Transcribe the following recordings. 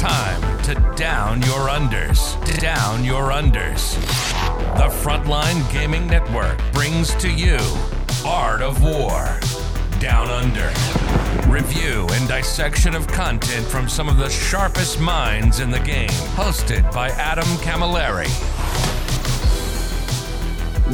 time to down your unders. Down your unders. The Frontline Gaming Network brings to you Art of War. Down Under. Review and dissection of content from some of the sharpest minds in the game. Hosted by Adam Camilleri.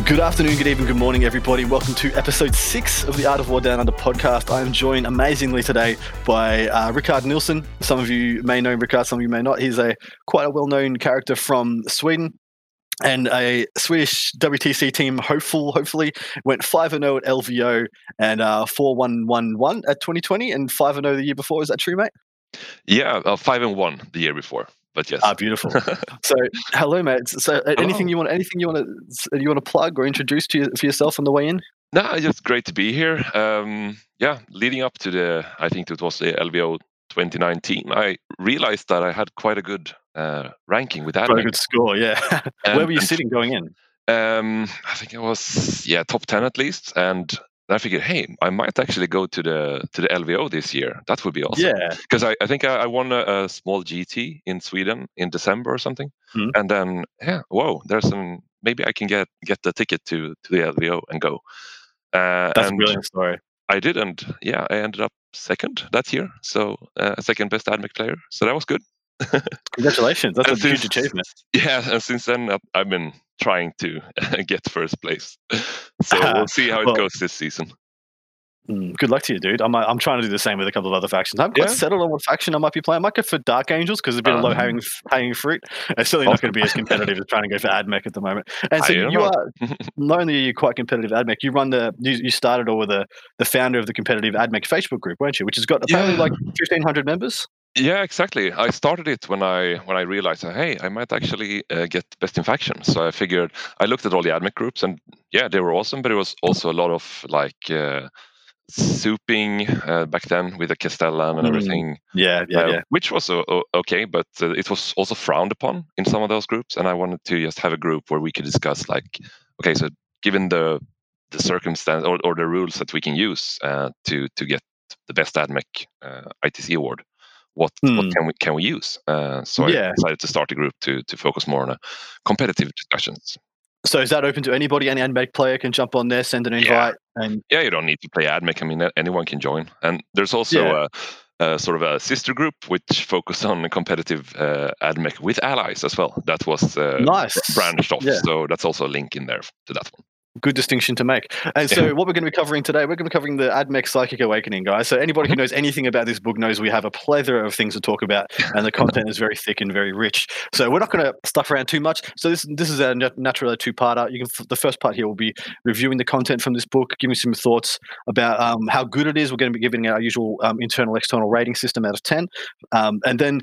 Good afternoon, good evening, good morning, everybody. Welcome to episode six of the Art of War Down Under podcast. I am joined amazingly today by uh, Rickard Nilsson. Some of you may know Rickard, some of you may not. He's a quite a well-known character from Sweden and a Swedish WTC team hopeful, hopefully, went 5 0 at LVO and uh, 4 1 1 1 at 2020 and 5 0 the year before. Is that true, mate? Yeah, uh, 5 and 1 the year before. But yes. Ah, beautiful. so, hello, mate. So, anything you want, anything you want to, you want to plug or introduce to you, for yourself on the way in? No, just great to be here. Um, yeah, leading up to the, I think it was the LVO 2019, I realized that I had quite a good uh, ranking with that. Quite a good score, yeah. Where were you sitting going in? Um, I think it was yeah top ten at least, and I figured, hey, I might actually go to the to the LVO this year. That would be awesome. Yeah, because I, I think I, I won a, a, small GT in Sweden in December or something, mm-hmm. and then yeah, whoa, there's some maybe I can get get the ticket to to the LVO and go. Uh, That's and a brilliant story. I did, and yeah, I ended up second that year, so uh, second best AdMech player. So that was good. Congratulations! That's and a since, huge achievement. Yeah, and since then I've been trying to get first place. So we'll see how it well, goes this season. Mm, good luck to you, dude. I'm I'm trying to do the same with a couple of other factions. I'm quite yeah. settled on what faction I might be playing. I might go for Dark Angels because there's been um, a low hanging, hanging fruit. It's certainly not going to be as competitive as trying to go for AdMech at the moment. And so you are not only are you quite competitive AdMech, you run the you, you started all with the the founder of the competitive AdMech Facebook group, weren't you? Which has got apparently yeah. like 1,500 members. Yeah, exactly. I started it when I when I realized, hey, I might actually uh, get best in faction. So I figured I looked at all the AdMech groups, and yeah, they were awesome. But it was also a lot of like. Uh, souping uh, back then with the Castellan and mm. everything. Yeah, yeah, uh, yeah. Which was uh, okay, but uh, it was also frowned upon in some of those groups. And I wanted to just have a group where we could discuss, like, okay, so given the the circumstance or, or the rules that we can use uh, to to get the best AdMech uh, ITC award, what mm. what hmm. can we can we use? so yeah. I decided to start a group to to focus more on a competitive discussions. So is that open to anybody? Any AdMech player can jump on there, send an invite, yeah. and yeah, you don't need to play AdMech. I mean, anyone can join. And there's also yeah. a, a, sort of a sister group which focus on competitive uh, AdMech with allies as well. That was uh, nice branched off. Yeah. So that's also a link in there to that one good distinction to make. And so, what we're going to be covering today, we're going to be covering the AdMech Psychic Awakening, guys. So, anybody who mm-hmm. knows anything about this book knows we have a plethora of things to talk about, and the content is very thick and very rich. So, we're not going to stuff around too much. So, this this is a naturally two-parter. You can the first part here will be reviewing the content from this book, giving some thoughts about um, how good it is. We're going to be giving our usual um, internal external rating system out of ten, um, and then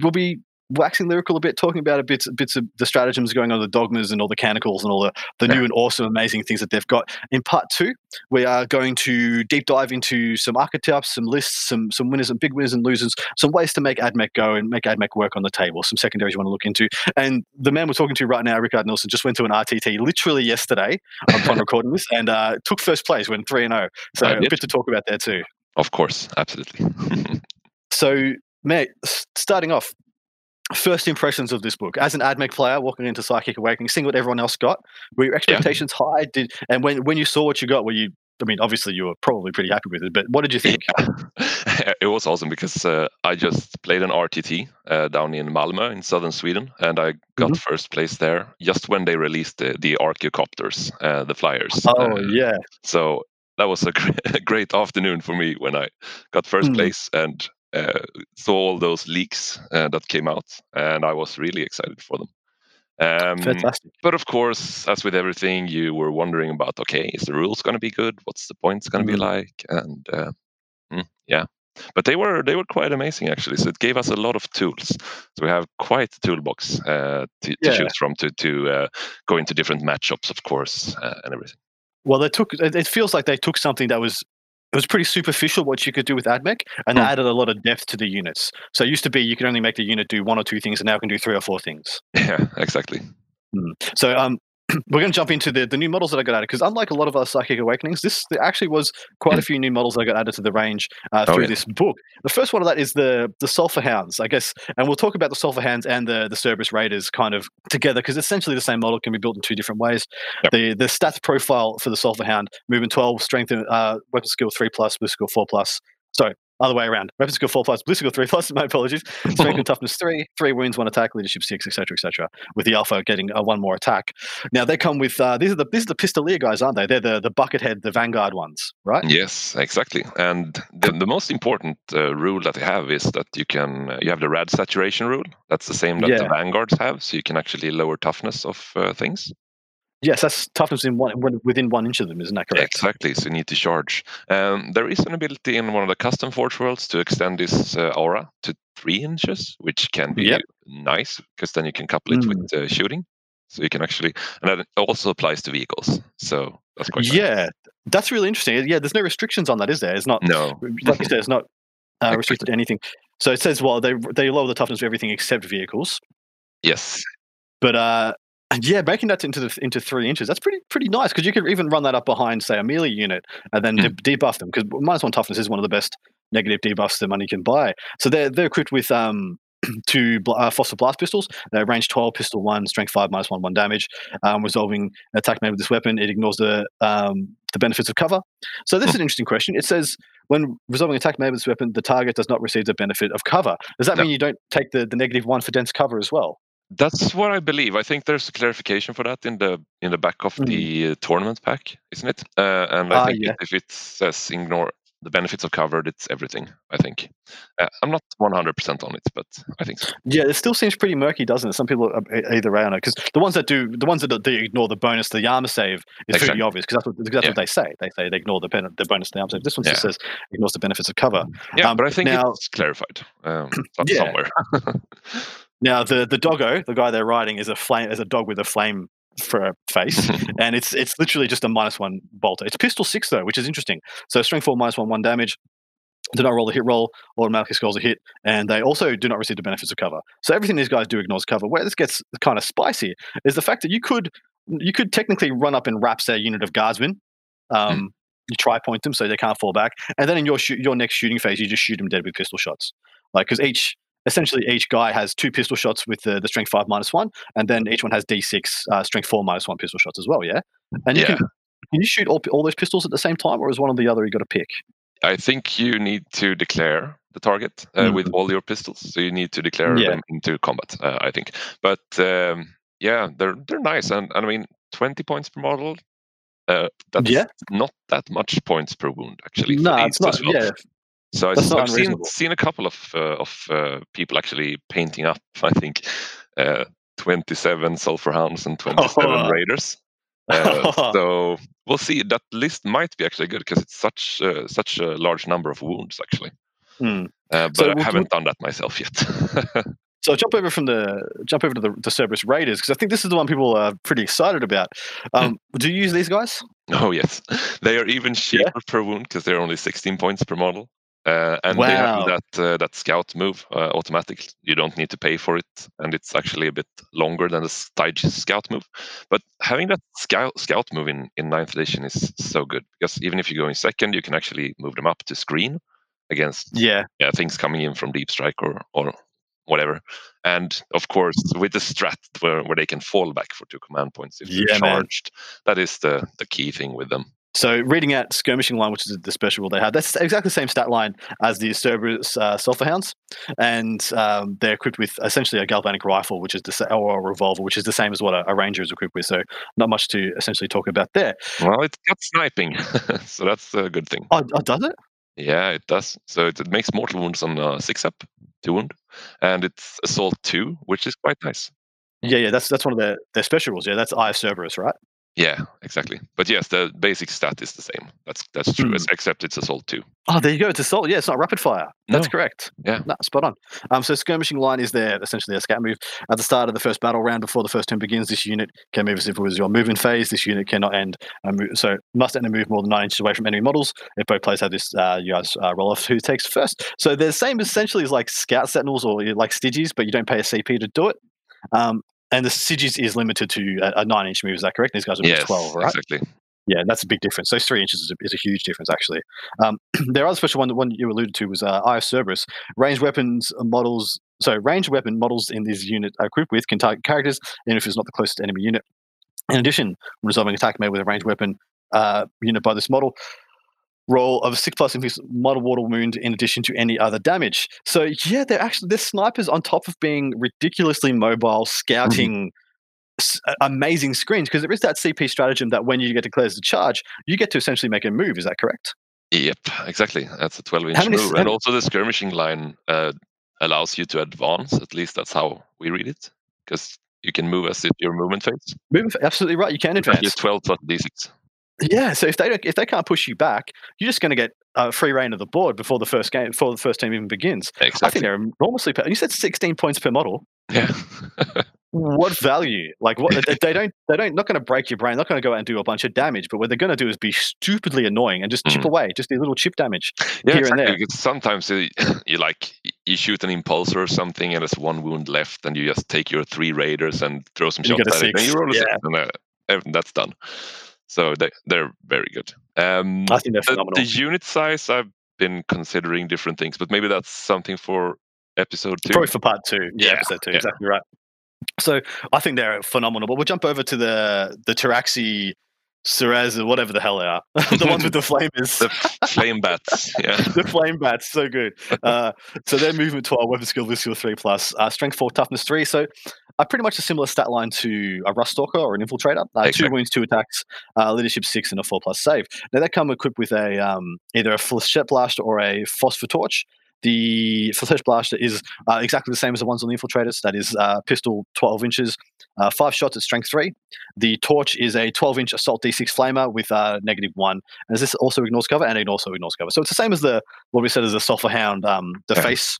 we'll be waxing lyrical a bit, talking about a bit bits of the stratagems going on, the dogmas and all the canticles and all the, the new and awesome, amazing things that they've got. In part two, we are going to deep dive into some archetypes, some lists, some some winners and big winners and losers, some ways to make AdMech go and make AdMech work on the table, some secondaries you want to look into. And the man we're talking to right now, Rickard Nilsson, just went to an RTT literally yesterday upon recording this and uh, took first place, went 3 and 0. So a bit to talk about there too. Of course, absolutely. so, mate, starting off, first impressions of this book as an AdMech player walking into Psychic Awakening, seeing what everyone else got? Were your expectations yeah. high? Did and when when you saw what you got, were you? I mean, obviously you were probably pretty happy with it, but what did you think? Yeah. it was awesome because uh, I just played an RTT uh, down in Malmö in southern Sweden, and I got mm-hmm. first place there just when they released the, the Archaeopters, uh, the flyers. Oh uh, yeah. So that was a great afternoon for me when I got first mm. place and saw all those leaks uh, that came out, and I was really excited for them. Um, Fantastic. But of course, as with everything, you were wondering about okay, is the rules going to be good? What's the points going to mm-hmm. be like? And uh, mm, yeah, but they were they were quite amazing actually. So it gave us a lot of tools. So we have quite a toolbox uh, to, yeah. to, choose from to to uh, go into different matchups, of course, uh, and everything. Well, they took. It feels like they took something that was it was pretty superficial what you could do with AdMech, and hmm. added a lot of depth to the units. So it used to be you could only make the unit do one or two things, and now it can do three or four things. Yeah, exactly. Hmm. So, um, we're going to jump into the, the new models that I got added because unlike a lot of other Psychic Awakenings, this there actually was quite a few new models that I got added to the range uh, Oh, through yeah. this book. The first one of that is the the Sulphur Hounds, I guess, and we'll talk about the Sulphur Hounds and the the Serberys Raiders kind of together because essentially the same model can be built in two different ways. Yep. The the stats profile for the Sulphur Hound: movement twelve, strength, uh, weapon skill three plus, blue skill four plus. Sorry. Other way around. Weapon skill four plus, blue skill three plus. My apologies. Strength and toughness three, three wounds, one attack, leadership six, etc., etc. With the alpha getting uh, one more attack. Now they come with uh, these are the these are the pistolier guys, aren't they? They're the the buckethead, the vanguard ones, right? Yes, exactly. And the, the most important uh, rule that they have is that you can uh, you have the rad saturation rule. That's the same that the Yeah. vanguards have, so you can actually lower toughness of uh, things. Yes, that's toughness in one within one inch of them, isn't that correct? Exactly. So you need to charge. Um, there is an ability in one of the custom forge worlds to extend this uh, aura to three inches, which can be Yep. nice because then you can couple it with uh, shooting. So you can actually, and that also applies to vehicles. So that's quite nice. Yeah, that's really interesting. Yeah, there's no restrictions on that, is there? It's not No. like you said, it's not uh, restricted to anything. So it says, well, they they lower the toughness of everything except vehicles. Yes. But uh, yeah, making that into the into three inches, that's pretty pretty nice because you could even run that up behind, say, a melee unit and then Mm. de- debuff them because minus one toughness is one of the best negative debuffs that money can buy. So they're they're equipped with um two uh, phosphor blast pistols. They're range twelve, pistol one, strength five, minus one, one damage. Um, resolving attack made with this weapon, it ignores the um the benefits of cover. So this is an interesting question. It says when resolving attack made with this weapon, the target does not receive the benefit of cover. Does that No. mean you don't take the, the negative one for dense cover as well? That's what I believe. I think there's a clarification for that in the in the back of Mm. the tournament pack, isn't it? Uh, and I Ah, think yeah. it, if it says ignore the benefits of covered, it's everything. I think. Uh, I'm not 100% on it, but I think so. Yeah, it still seems pretty murky, doesn't it? Some people are either way on it because the ones that do, the ones that do ignore the bonus, the armor save is pretty obvious because that's what that's Yeah. what they say. They say they ignore the ben- the bonus, the armor save. This one just says ignores the benefits of cover. Yeah, Um, but I think now- it's clarified um, Yeah. somewhere. Now the the doggo, the guy they're riding, is a flame, is a dog with a flame for a face, and it's it's literally just a minus one bolter. It's pistol six though, which is interesting. So strength four minus one one damage. Do not roll a hit roll, automatically scores a hit, and they also do not receive the benefits of cover. So everything these guys do ignores cover. Where this gets kind of spicy is the fact that you could you could technically run up and wrap say a unit of guardsmen. Um, You try point them so they can't fall back, and then in your shoot, your next shooting phase, you just shoot them dead with pistol shots. Like because each essentially each guy has two pistol shots with the, the strength five minus one, and then each one has d6 uh, strength four minus one pistol shots as well. Yeah, and you Yeah. can can you shoot all, all those pistols at the same time, or is one or the other you got to pick? I think you need to declare the target uh, with all your pistols. So you need to declare Yeah. them into combat. Uh, I think, but um, yeah, they're they're nice, and, and I mean, twenty points per model. Uh, that's Yeah. not that much points per wound, actually. No, it's not. well. Yeah, So I, That's have seen seen a couple of uh, of uh, people actually painting up. I think uh, twenty seven sulfur hounds and twenty seven Oh. raiders. Uh, so we'll see. That list might be actually good because it's such uh, such a large number of wounds actually. Hmm. Uh, but So I haven't done that myself yet. So jump over from the jump over to the, the Serberys Raiders because I think this is the one people are pretty excited about. Um, do you use these guys? oh yes, they are even cheaper per wound because they're only sixteen points per model. Uh, and they have that uh, that scout move uh, automatic. You don't need to pay for it, and it's actually a bit longer than the Stygies scout move. But having that scout scout move in in ninth edition is so good because even if you go in second, you can actually move them up to screen against Yeah, yeah, things coming in from deep strike or or whatever. And of course, with the strat where, where they can fall back for two command points if Yeah, they're man. charged, that is the the key thing with them. So reading out skirmishing line, which is the special rule they have, that's exactly the same stat line as the Serberys uh, Sulphur Hounds, and um, they're equipped with essentially a galvanic rifle, which is the or a revolver, which is the same as what a, a ranger is equipped with. So not much to essentially talk about there. Well, it's got sniping, so that's a good thing. Oh, oh does it? Yeah, it does. So it, it makes mortal wounds on uh, six up, two wound, and it's assault two, which is quite nice. Yeah, yeah. That's that's one of their their special rules. Yeah, that's Eye of Serberys, right? Yeah, exactly. But yes, the basic stat is the same. That's that's true. Ex- Except it's assault two. Oh, there you go. It's assault. Yeah, it's not rapid fire. That's No. correct. Yeah. No, spot on. Um, so skirmishing line is there essentially a scout move at the start of the first battle round before the first turn begins. This unit can move as if it was your movement phase. This unit cannot end a move, so must end a move more than nine inches away from enemy models. If both players have this, uh, you guys uh, roll off who takes first. So they're the same essentially as like scout sentinels or like Stygies, but you don't pay a CP to do it. Um, and the Stygies is limited to a, a nine inch move. Is that correct? These guys are yes, 12, right? Exactly. Yeah, that's a big difference. Those three inches is a, is a huge difference, actually. Um, their other special one, the one you alluded to, was uh, Eye of Serberys. Ranged weapons models, so ranged weapon models in this unit are equipped with can target characters, even if it's not the closest enemy unit. In addition, resolving attack made with a ranged weapon uh, unit by this model, roll of six plus inflicts model water wound in addition to any other damage. So yeah, they're actually they're snipers on top of being ridiculously mobile, scouting. s- Amazing screens because there is that CP stratagem that when you get declared as a charge, you get to essentially make a move. Is that correct? Yep, exactly. That's a 12 inch move. And also, the skirmishing line uh, allows you to advance. At least that's how we read it. Because you can move as if your movement phase. Move absolutely right. You can advance. It's 12 plus d6. Yeah, so if they don't, if they can't push you back, you're just going to get uh, free reign of the board before the first game, before the first team even begins. Exactly. I think they're enormously. You said 16 points per model. Yeah. What value? Like what? they- don't. They don't. Not going to break your brain. Not going to go out and do a bunch of damage. But what they're going to do is be stupidly annoying and just chip Mhm. away, just a little chip damage. yeah, here and exactly. there. Because sometimes you, you like you shoot an impulsor or something, and there's one wound left, and you just take your three raiders and throw some You shots at it, and you roll a Yeah. six, and uh, that's done. So they they're very good. Um, I think they're the, phenomenal. the unit size, I've been considering different things, but maybe that's something for episode two. Probably for part two. Yeah, Yeah, episode two. yeah. Exactly right. So I think they're phenomenal. But we'll jump over to the the Pteraxii, Or whatever the hell they are. the ones with the flamers. the flame bats. Yeah. the flame bats, so good. Uh, so their movement 12, weapon skill, this skill 3 plus, uh, strength 4, toughness 3. So uh, pretty much a similar stat line to a Rust Stalker or an Infiltrator. Uh, Two wounds, two attacks, uh, leadership 6, and a 4 plus save. Now they come equipped with a um, either a Flechette Blaster or a Phosphor Torch. The Flechette Blaster is uh, exactly the same as the ones on the Infiltrators. That is uh, pistol 12 inches, uh, 5 shots at strength 3. The Torch is a 12 inch assault d6 flamer with uh, negative 1. And this also ignores cover and it also ignores cover. So it's the same as the what we said as the sulfur hound, um, the Yeah. face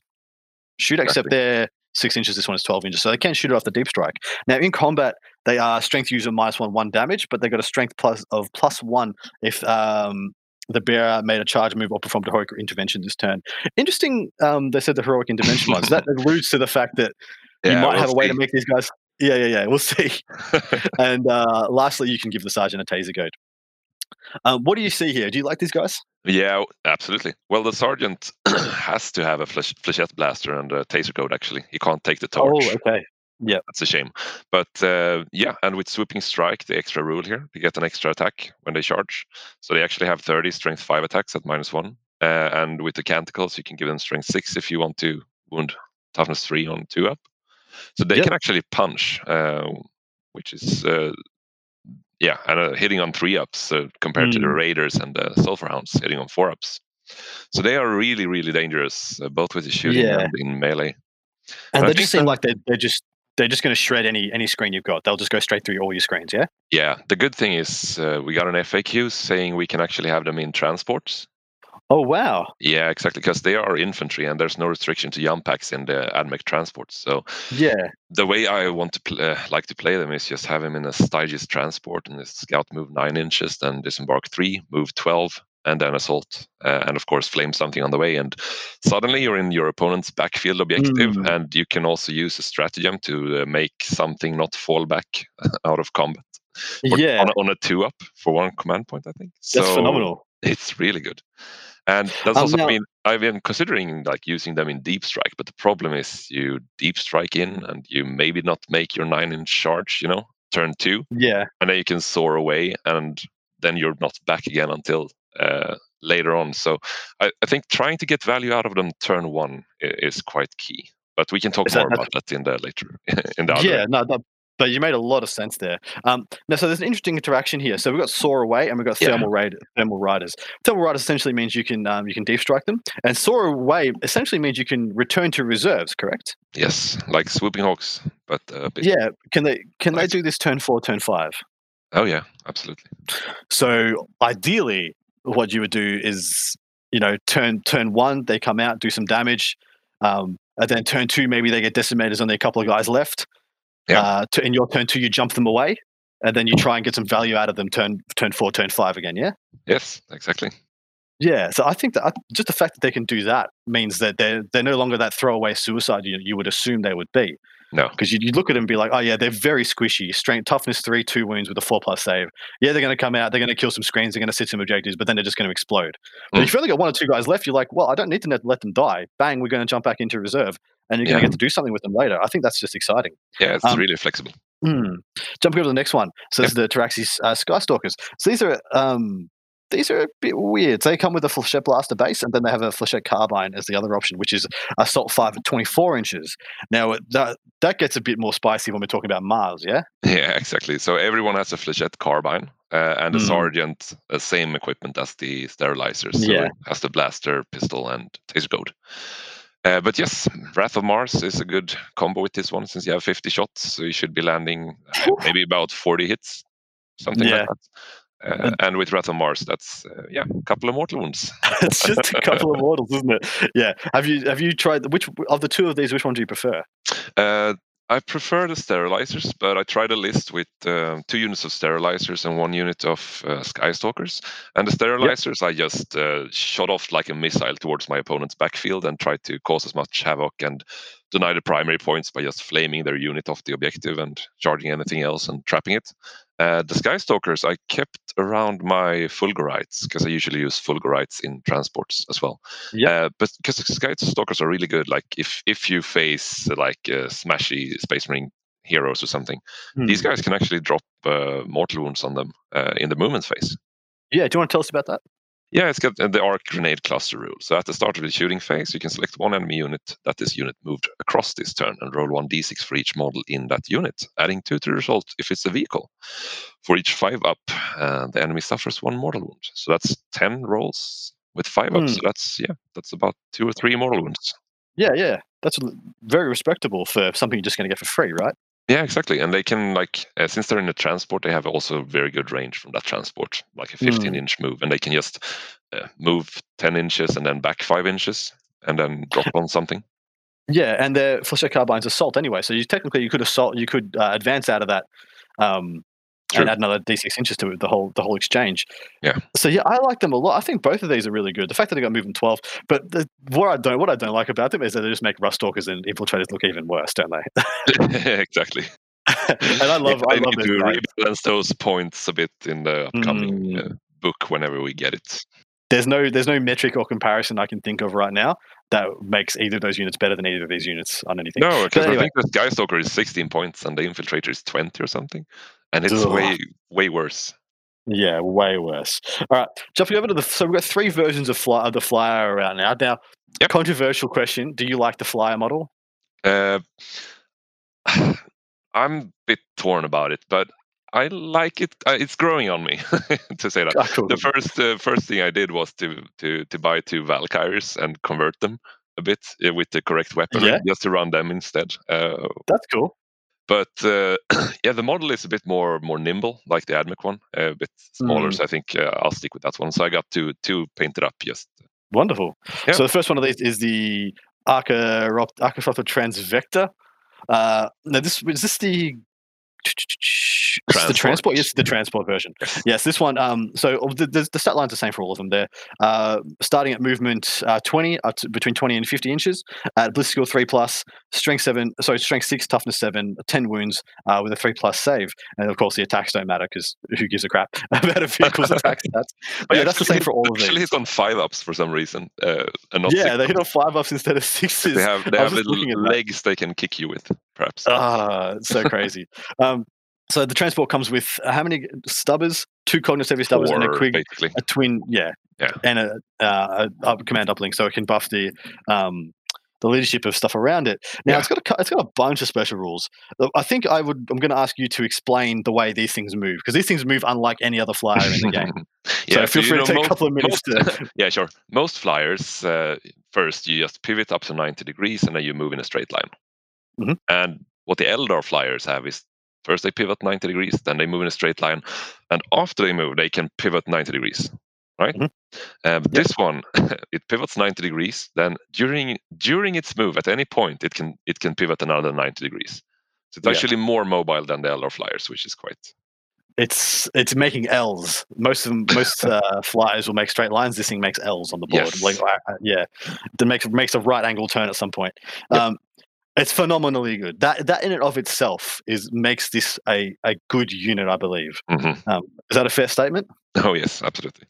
shooter, except they're six inches. This one is twelve inches, so they can't shoot it off the deep strike. Now in combat, they are strength user minus one one damage, but they've got a strength plus of plus one if um, the bearer made a charge move or performed a heroic intervention this turn. Interesting. Um, they said the heroic intervention was that alludes to the fact that you might we'll have a way see. to make these guys. Yeah, yeah, yeah. We'll see. and uh, lastly, you can give the sergeant a taser goad. Um, what do you see here? Do you like these guys? Yeah, absolutely. Well, the sergeant has to have a flesh, flechette blaster and a taser goad. Actually, he can't take the torch. Oh, okay. Yeah, that's a shame. But uh, yeah, and with sweeping strike, the extra rule here, they get an extra attack when they charge. So they actually have 30 strength five attacks at minus one. Uh, and with the canticles, you can give them strength six if you want to wound toughness three on two up. So they Yep. can actually punch, uh, which is uh, yeah, and uh, hitting on three ups uh, compared to the Mm. raiders and the sulfur hounds hitting on four ups. So they are really, really dangerous, uh, both with the shooting Yeah. and in melee. And I they just seem that- like they're, they're just they're just going to shred any any screen you've got. They'll just go straight through all your screens. Yeah. Yeah, the good thing is uh, we got an FAQ saying we can actually have them in transports. Oh wow. Yeah, exactly, because they are infantry and there's no restriction to jump packs in the AdMech transports. So Yeah. the way I want to pl- uh, like to play them is just have him in a Stygies transport and the scout move nine inches, then disembark three, move twelve, and then assault, uh, and of course flame something on the way. And suddenly you're in your opponent's backfield objective, Mm. and you can also use a stratagem to uh, make something not fall back out of combat. Or Yeah. on a, on a two up for one command point, I think. That's So phenomenal. It's really good. And that's Um, also, now- I mean, I've been considering like using them in deep strike, but the problem is you deep strike in and you maybe not make your nine inch charge, you know, turn two, Yeah. and then you can soar away, and then you're not back again until uh, later on. So I, I think trying to get value out of them turn one is quite key. But we can talk that- more about that in the later in the other. Yeah. No. no but you made a lot of sense there. Um, now, so there's an interesting interaction here. So we've got soar away and we've got Yeah. thermal raid, thermal riders. Thermal riders essentially means you can um, you can deep strike them, and soar away essentially means you can return to reserves. Correct? Yes, like swooping hawks, but uh. Yeah. Can they can they do this turn four, turn five? Oh yeah, absolutely. So ideally, what you would do is, you know, turn turn one, they come out, do some damage, um, and then turn two, maybe they get decimated. There's only a couple of guys left. Yeah. Uh, to, in your turn two, you jump them away, and then you try and get some value out of them. Turn turn four, turn five again. Yeah. Yes, exactly. Yeah. So I think that I, just the fact that they can do that means that they're they're no longer that throwaway suicide you, you would assume they would be. No. Because you, you look at them and be like, oh yeah, they're very squishy. Strength, toughness three, two wounds with a four plus save. Yeah, they're going to come out. They're going to kill some screens. They're going to sit some objectives, but then they're just going to explode. But Mm. if you've only got one or two guys left, you're like, well, I don't need to let- them die. Bang, we're going to jump back into reserve, and you're going to get to do something with them later. I think that's just exciting. Yeah, it's Um, really flexible. Hmm. Jumping over to the next one. So this is the Taraxis uh, Skystalkers. So these are um, these are a bit weird. They come with a Flechette Blaster base, and then they have a Flechette Carbine as the other option, which is Assault 5 at 24 inches. Now, that, that gets a bit more spicy when we're talking about Mars, yeah? Yeah, exactly. So everyone has a flechette carbine uh, and a Mm. sergeant, uh, same equipment as the sterilizers. So Yeah. has the blaster, pistol, and taser goad. Uh, but yes, Wrath of Mars is a good combo with this one since you have 50 shots, so you should be landing uh, maybe about 40 hits, something Yeah. like that. Uh, and with Wrath of Mars, that's uh, yeah, a couple of mortal wounds. it's just a couple of models, isn't it? Yeah. Have you have you tried which of the two of these? Which one do you prefer? Uh, I prefer the sterilizers, but I tried a list with uh, two units of sterilizers and one unit of uh, skystalkers. And the sterilizers, I just uh, shot off like a missile towards my opponent's backfield and tried to cause as much havoc and deny the primary points by just flaming their unit off the objective and charging anything else and trapping it. Uh, the skystalkers, I kept around my fulgurites because I usually use fulgurites in transports as well. Yeah, Uh, but because Sky Stalkers are really good, like if if you face like uh, smashy space marine heroes or something, these Hmm. guys can actually drop uh, mortal wounds on them uh, in the movement phase. Yeah. Do you want to tell us about that? Yeah, it's got the arc grenade cluster rule. So at the start of the shooting phase, you can select one enemy unit that this unit moved across this turn and roll one d6 for each model in that unit, adding two to the result if it's a vehicle. For each five up, uh, the enemy suffers one mortal wound. So that's ten rolls with five up. Hmm. So that's yeah, that's about two or three mortal wounds. Yeah. Yeah. That's very respectable for something you're just going to get for free, right? Yeah, exactly. And they can like uh, since they're in a transport, they have also very good range from that transport, like a 15 Mm. inch move, and they can just uh, move 10 inches and then back five inches and then drop on something. Yeah, and the Flechette Carbine's assault anyway. So you technically you could assault, you could uh, advance out of that, um, True. and add another d6 inches to it, the whole the whole exchange. Yeah. So yeah, I like them a lot. I think both of these are really good. The fact that they got movement twelve, but the, what I don't what I don't like about them is that they just make rust stalkers and infiltrators look even worse, don't they? exactly. and I love I I love need to rebalance those points a bit in the upcoming Mm. uh, book whenever we get it. There's no there's no metric or comparison I can think of right now that makes either of those units better than either of these units on anything. No, because anyway. I think the Sky Stalker is 16 points and the Infiltrator is 20 or something, and it's Ugh. way way worse. Yeah, way worse. All right, jumping over to the so we've got three versions of fly of the flyer around now. Now, Yep. controversial question: Do you like the flyer model? Uh, I'm a bit torn about it, but I like it. Uh, it's growing on me to say that. Ah, cool, The first uh, first thing I did was to to to buy two Valkyries and convert them a bit uh, with the correct weaponry, Yeah. just to run them instead. Uh, That's cool. But uh, yeah, the model is a bit more more nimble, like the Admech one, a bit smaller. Mm. So I think uh, I'll stick with that one. So I got two two painted up. Just Wonderful. Yeah. So the first one of these is the Archaeopter Transvector. Uh, now, this is this the is the Transport. transport. Yes, the transport version. Yes. This one. Um, so the, the, the stat line's are the same for all of them. They're uh, starting at movement uh, twenty, up to between twenty and fifty inches. At bliss skill three plus, strength seven. Sorry, strength six, toughness seven, 10 wounds uh, with a three plus save. And of course, the attacks don't matter because who gives a crap about a vehicle's attack stats? But yeah, that's the same for all of them. Actually, he's on five ups for some reason, uh, and not Yeah, they hit on five ups instead of sixes. They have they have little legs they can kick you with, perhaps. Ah, it's so crazy. Um, so the transport comes with uh, how many stubbers? Two Cognis heavy stubbers and a Four, quick, basically. a twin, yeah, Yeah. and a, uh, a command uplink, so it can buff the um, the leadership of stuff around it. Now Yeah. it's got a, it's got a bunch of special rules. I think I would I'm going to ask you to explain the way these things move because these things move unlike any other flyer in the game. yeah, so feel you free to take most- a couple of minutes most- to. yeah, sure. Most flyers, uh, first you just pivot up to 90 degrees and then you move in a straight line. Mhm. And what the Eldar flyers have is first they pivot 90 degrees, then they move in a straight line. And after they move, they can pivot 90 degrees, right? Mhm. Uh, but Yep. This one, it pivots 90 degrees. Then during during its move, at any point, it can it can pivot another 90 degrees. So it's Yeah. actually more mobile than the Eldar flyers, which is quite It's it's making L's. Most of them, most uh, flyers will make straight lines. This thing makes L's on the board. Yes. Like yeah, it makes makes a right angle turn at some point. Yep. Um, It's phenomenally good. That that in and of itself is makes this a, a good unit, I believe. Mhm. Um, is that a fair statement? Oh yes, absolutely.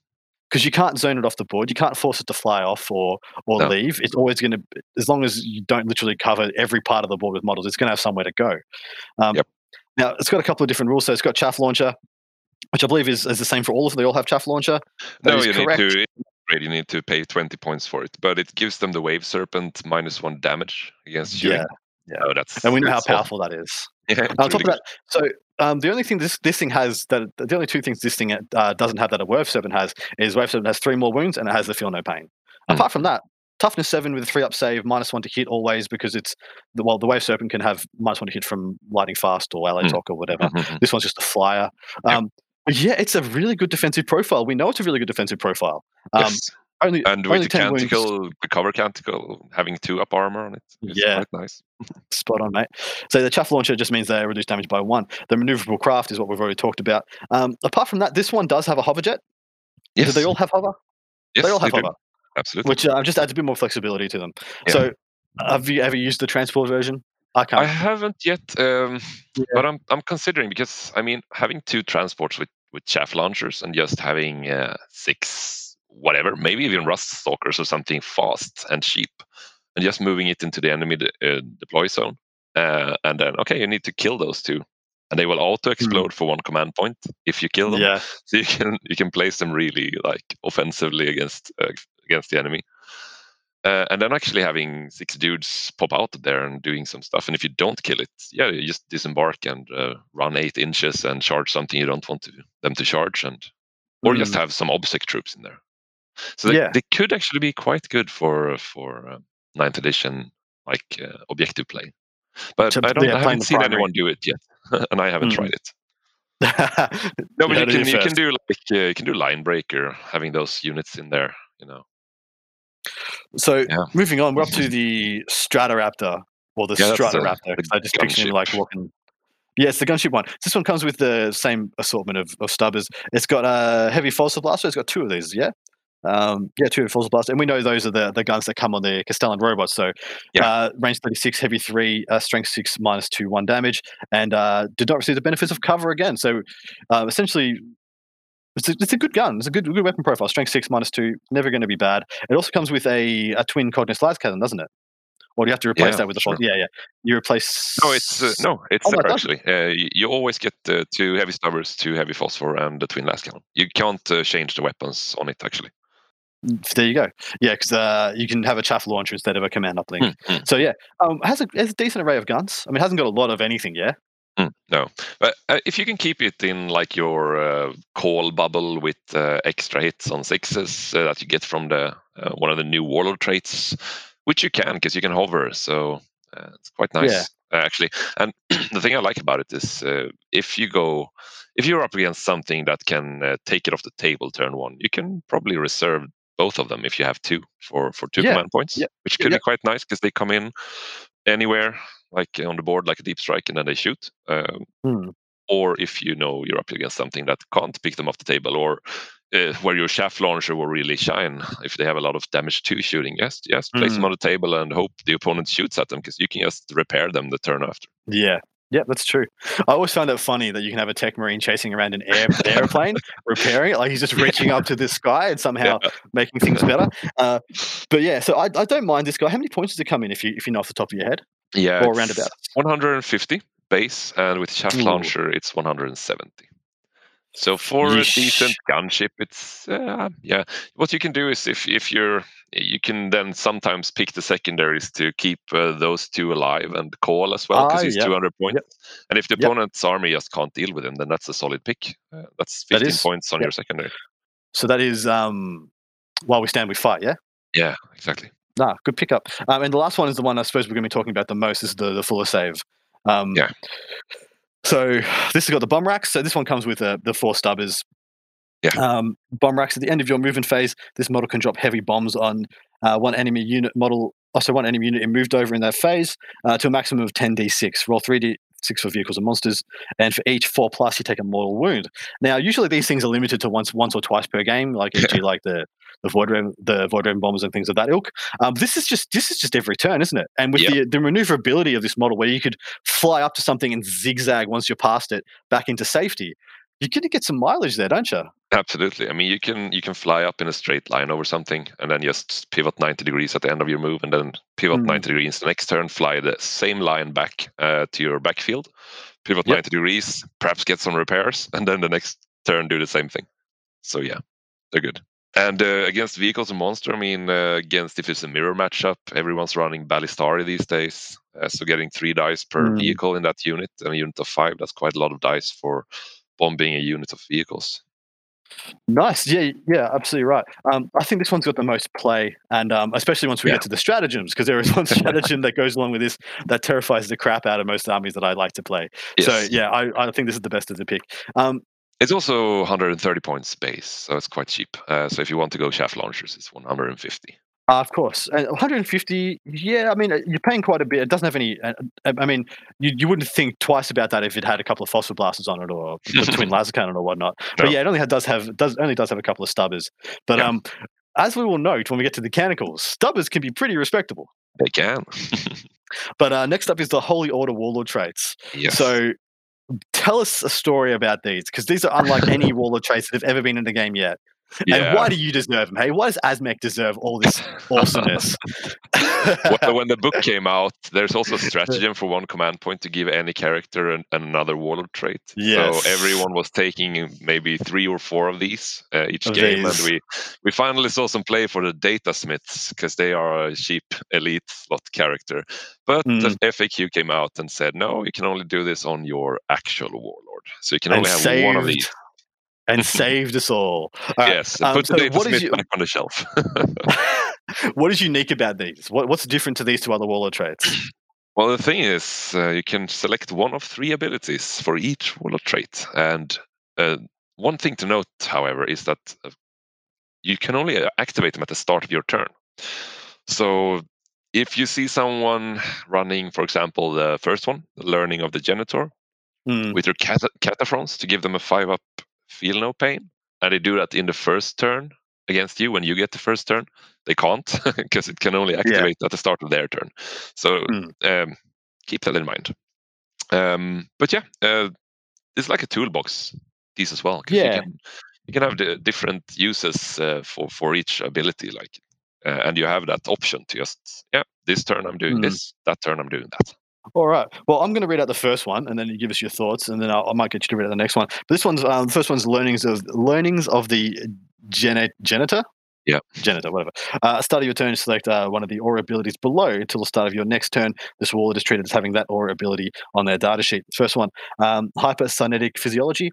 Because you can't zone it off the board, you can't force it to fly off or or No. leave. It's always going to, as long as you don't literally cover every part of the board with models, it's going to have somewhere to go. Um, Yep. Now it's got a couple of different rules. So it's got chaff launcher, which I believe is, is the same for all of them. They all have chaff launcher. That no, you correct. need to. You need to pay twenty points for it, but it gives them the wave serpent minus one damage against shooting. Yeah, yeah. Oh, that's and we know how powerful that is. Yeah, And on it's top of that, so um, the only thing this this thing has that the only two things this thing uh, doesn't have that a Wave Serpent has is Wave Serpent has three more wounds and it has the Feel No Pain. Hmm. Apart from that, toughness seven with a three up save, minus one to hit always because it's the well the Wave Serpent can have minus one to hit from lightning fast or LA Hmm. talk or whatever. good. Mhm. This one's just a flyer. Um, yeah, it's a really good defensive profile. We know it's a really good defensive profile. Um, yes. only and with the 10 wounds. canticle, the cover canticle having two up armor on it, it's Yeah. quite nice. Spot on, mate. So the chaff launcher just means they reduce damage by one. The maneuverable craft is what we've already talked about. Um, apart from that, this one does have a hover jet. Yes, Do they all have hover? yes, they all have do. hover, Absolutely. which uh, just adds a bit more flexibility to them. Yeah. So, have you ever used the transport version? I can't. I haven't yet, um, Yeah. but I'm I'm considering because I mean having two transports with with chaff launchers and just having uh, six whatever, maybe even rust stalkers or something fast and cheap, and just moving it into the enemy de- uh, deploy zone, uh, and then okay, you need to kill those two, and they will auto explode for one command point if you kill them. Hmm. yeah, so you can you can place them really like offensively against uh, against the enemy uh, and then actually having six dudes pop out there and doing some stuff and if you don't kill it yeah you just disembark and uh, run eight inches and charge something you don't want to, them to charge and or just Mm. have some obsec troops in there so they, Yeah. they could actually be quite good for for uh, ninth edition like uh, objective play but i don't I haven't seen primary. anyone do it yet and i haven't Mm. tried it no, but You you can you can do like uh, you can do line breaker, having those units in there. You know. So Yeah. moving on, we're up to the Stratoraptor or the Yeah, Stratoraptor. the I just picture him like walking. Yeah, the gunship one. This one comes with the same assortment of, of stubbers. It's got a heavy Phosphor Blaster. It's got two of these, yeah? Um, yeah, two Phosphor Blaster. And we know those are the, the guns that come on the Castellan robots. So Yeah. uh, range 36, heavy 3, uh, strength 6, minus 2, 1 damage. And uh, did not receive the benefits of cover again. So uh, essentially, it's a, it's a good gun. It's a good good weapon profile. Strength 6, minus 2, never going to be bad. It also comes with a, a twin Cognis Las cannon, doesn't it? Or do you have to replace Yeah, that with the sure. Yeah, yeah. You replace. No, it's uh, no, it's Oh, does- actually. Uh, you, you always get uh, two heavy stubbers, two heavy phosphor, and the twin lascannon. You can't uh, change the weapons on it actually. There you go. Yeah, because uh, you can have a chaff launcher instead of a command uplink. Hmm, hmm, So yeah, um, has a has a decent array of guns. I mean, it hasn't got a lot of anything. Yeah. Hmm. No, but uh, if you can keep it in like your uh, Cawl bubble with uh, extra hits on sixes uh, that you get from the uh, one of the new warlord traits, which you can because you can hover, so uh, it's quite nice Yeah. actually. And the thing I like about it is uh, if you go, if you're up against something that can uh, take it off the table turn one, you can probably reserve both of them if you have two for for two Yeah, command points, yeah, which could be quite nice because they come in anywhere like on the board like a deep strike and then they shoot. Um, Hmm. or if you know you're up against something that can't pick them off the table, or uh, where your chaff launcher will really shine if they have a lot of damage to shooting. Yes, yes, place Mm. them on the table and hope the opponent shoots at them because you can just repair them the turn after. Yeah. Yeah, that's true. I always found it funny that you can have a tech marine chasing around an air, airplane, repairing it, like he's just reaching up to the sky and somehow Yeah. making things better. Uh, but yeah, so I, I don't mind this guy. How many points does it come in if you if you know off the top of your head? Yeah, Or roundabout. 150 base, and with chaff Ooh. launcher, it's 170. So for a decent gunship, it's uh, yeah. What you can do is if if you're you can then sometimes pick the secondaries to keep uh, those two alive and Cawl as well because Ah, he's yep, 200 points. And if the Yep. opponent's army just can't deal with him, then that's a solid pick. Uh, that's 15 is, points on yep. your secondary. So that is um, while we stand, we fight. Yeah. Yeah, exactly. Nah, good pickup. Um, and the last one is the one I suppose we're going to be talking about the most. Is the the Fusilave. Um, Yeah. So this has got the bomb racks. So this one comes with uh, the four stubbers. Yeah. Um, bomb racks at the end of your movement phase. This model can drop heavy bombs on uh, one enemy unit model. Also, one enemy unit it moved over in that phase uh, to a maximum of ten d6. Roll three d six for vehicles and monsters, and for each four plus, you take a mortal wound. Now, usually these things are limited to once, once or twice per game, like e.g. like the the void ram, the void ram bombers and things of that ilk. Um, this is just this is just every turn, isn't it? And with Yep. the the maneuverability of this model, where you could fly up to something and zigzag once you're past it back into safety, you're going to get some mileage there, don't you? Absolutely. I mean, you can you can fly up in a straight line over something, and then just pivot ninety degrees at the end of your move, and then pivot Mm. ninety degrees the next turn, fly the same line back uh, to your backfield, pivot Yep. ninety degrees, perhaps get some repairs, and then the next turn do the same thing. So yeah, they're good. And uh, against vehicles and monster, I mean, uh, against if it's a mirror matchup, everyone's running Ballistarii these days. Uh, so getting three dice per Mm. vehicle in that unit, and a unit of five, that's quite a lot of dice for bombing a unit of vehicles. Nice. Yeah, yeah, absolutely right. Um, I think this one's got the most play, and um, especially once we Yeah. get to the stratagems, because there is one stratagem that goes along with this that terrifies the crap out of most armies that I like to play. So yeah, I, I think this is the best of the pick. Um, It's also 130 points base, so it's quite cheap. Uh, so if you want to go chaff launchers, it's 150. Uh, of course, and 150. Yeah, I mean uh, you're paying quite a bit. It doesn't have any. Uh, uh, I mean, you, you wouldn't think twice about that if it had a couple of phosphor blasters on it or twin laser cannon or whatnot. But yeah, it only had, does have does only does have a couple of stubbers. But Yeah. um, as we will note when we get to the canticles, stubbers can be pretty respectable. They can. But uh, next up is the Holy Order Warlord traits. yes. So tell us a story about these, because these are unlike any Warlord traits that have ever been in the game yet. And why do you deserve them? Hey, why does AdMech deserve all this awesomeness? Well, when the book came out, there's also a stratagem for one command point to give any character an, another warlord trait. Yes. So everyone was taking maybe three or four of these uh, each Of game, these. and we we finally saw some play for the data smiths because they are a cheap elite slot character. But Mm. the FAQ came out and said no, you can only do this on your actual warlord. So you can And only have one of these. And saved us all. All right, yes, um, put the so what is you- back on the shelf. what is unique about these? What, what's different to these two other Warlord traits? Well, the thing is, uh, you can select one of three abilities for each warlord trait. And uh, one thing to note, however, is that uh, you can only uh, activate them at the start of your turn. So if you see someone running, for example, the first one, the learning of the genitor, Hmm, with your cat- kataphrons to give them a five up, feel no pain, and they do that in the first turn against you when you get the first turn, they can't because it can only activate at the start of their turn. So Hmm. um, keep that in mind. Um, but yeah, uh, it's like a toolbox these as well. Yeah. you can you can have the different uses uh, for for each ability, like, uh, and you have that option to just yeah, this turn I'm doing Hmm. this, that turn I'm doing that. All right. Well, I'm going to read out the first one, and then you give us your thoughts, and then I'll, I might get you to read out the next one. But this one's um, the first one's learnings of learnings of the geni- genitor. Yeah. Genitor, whatever. Uh, start of your turn, select uh, one of the aura abilities below until the start of your next turn. This warlord is treated as having that aura ability on their data sheet. First one, um, hypercynetic physiology.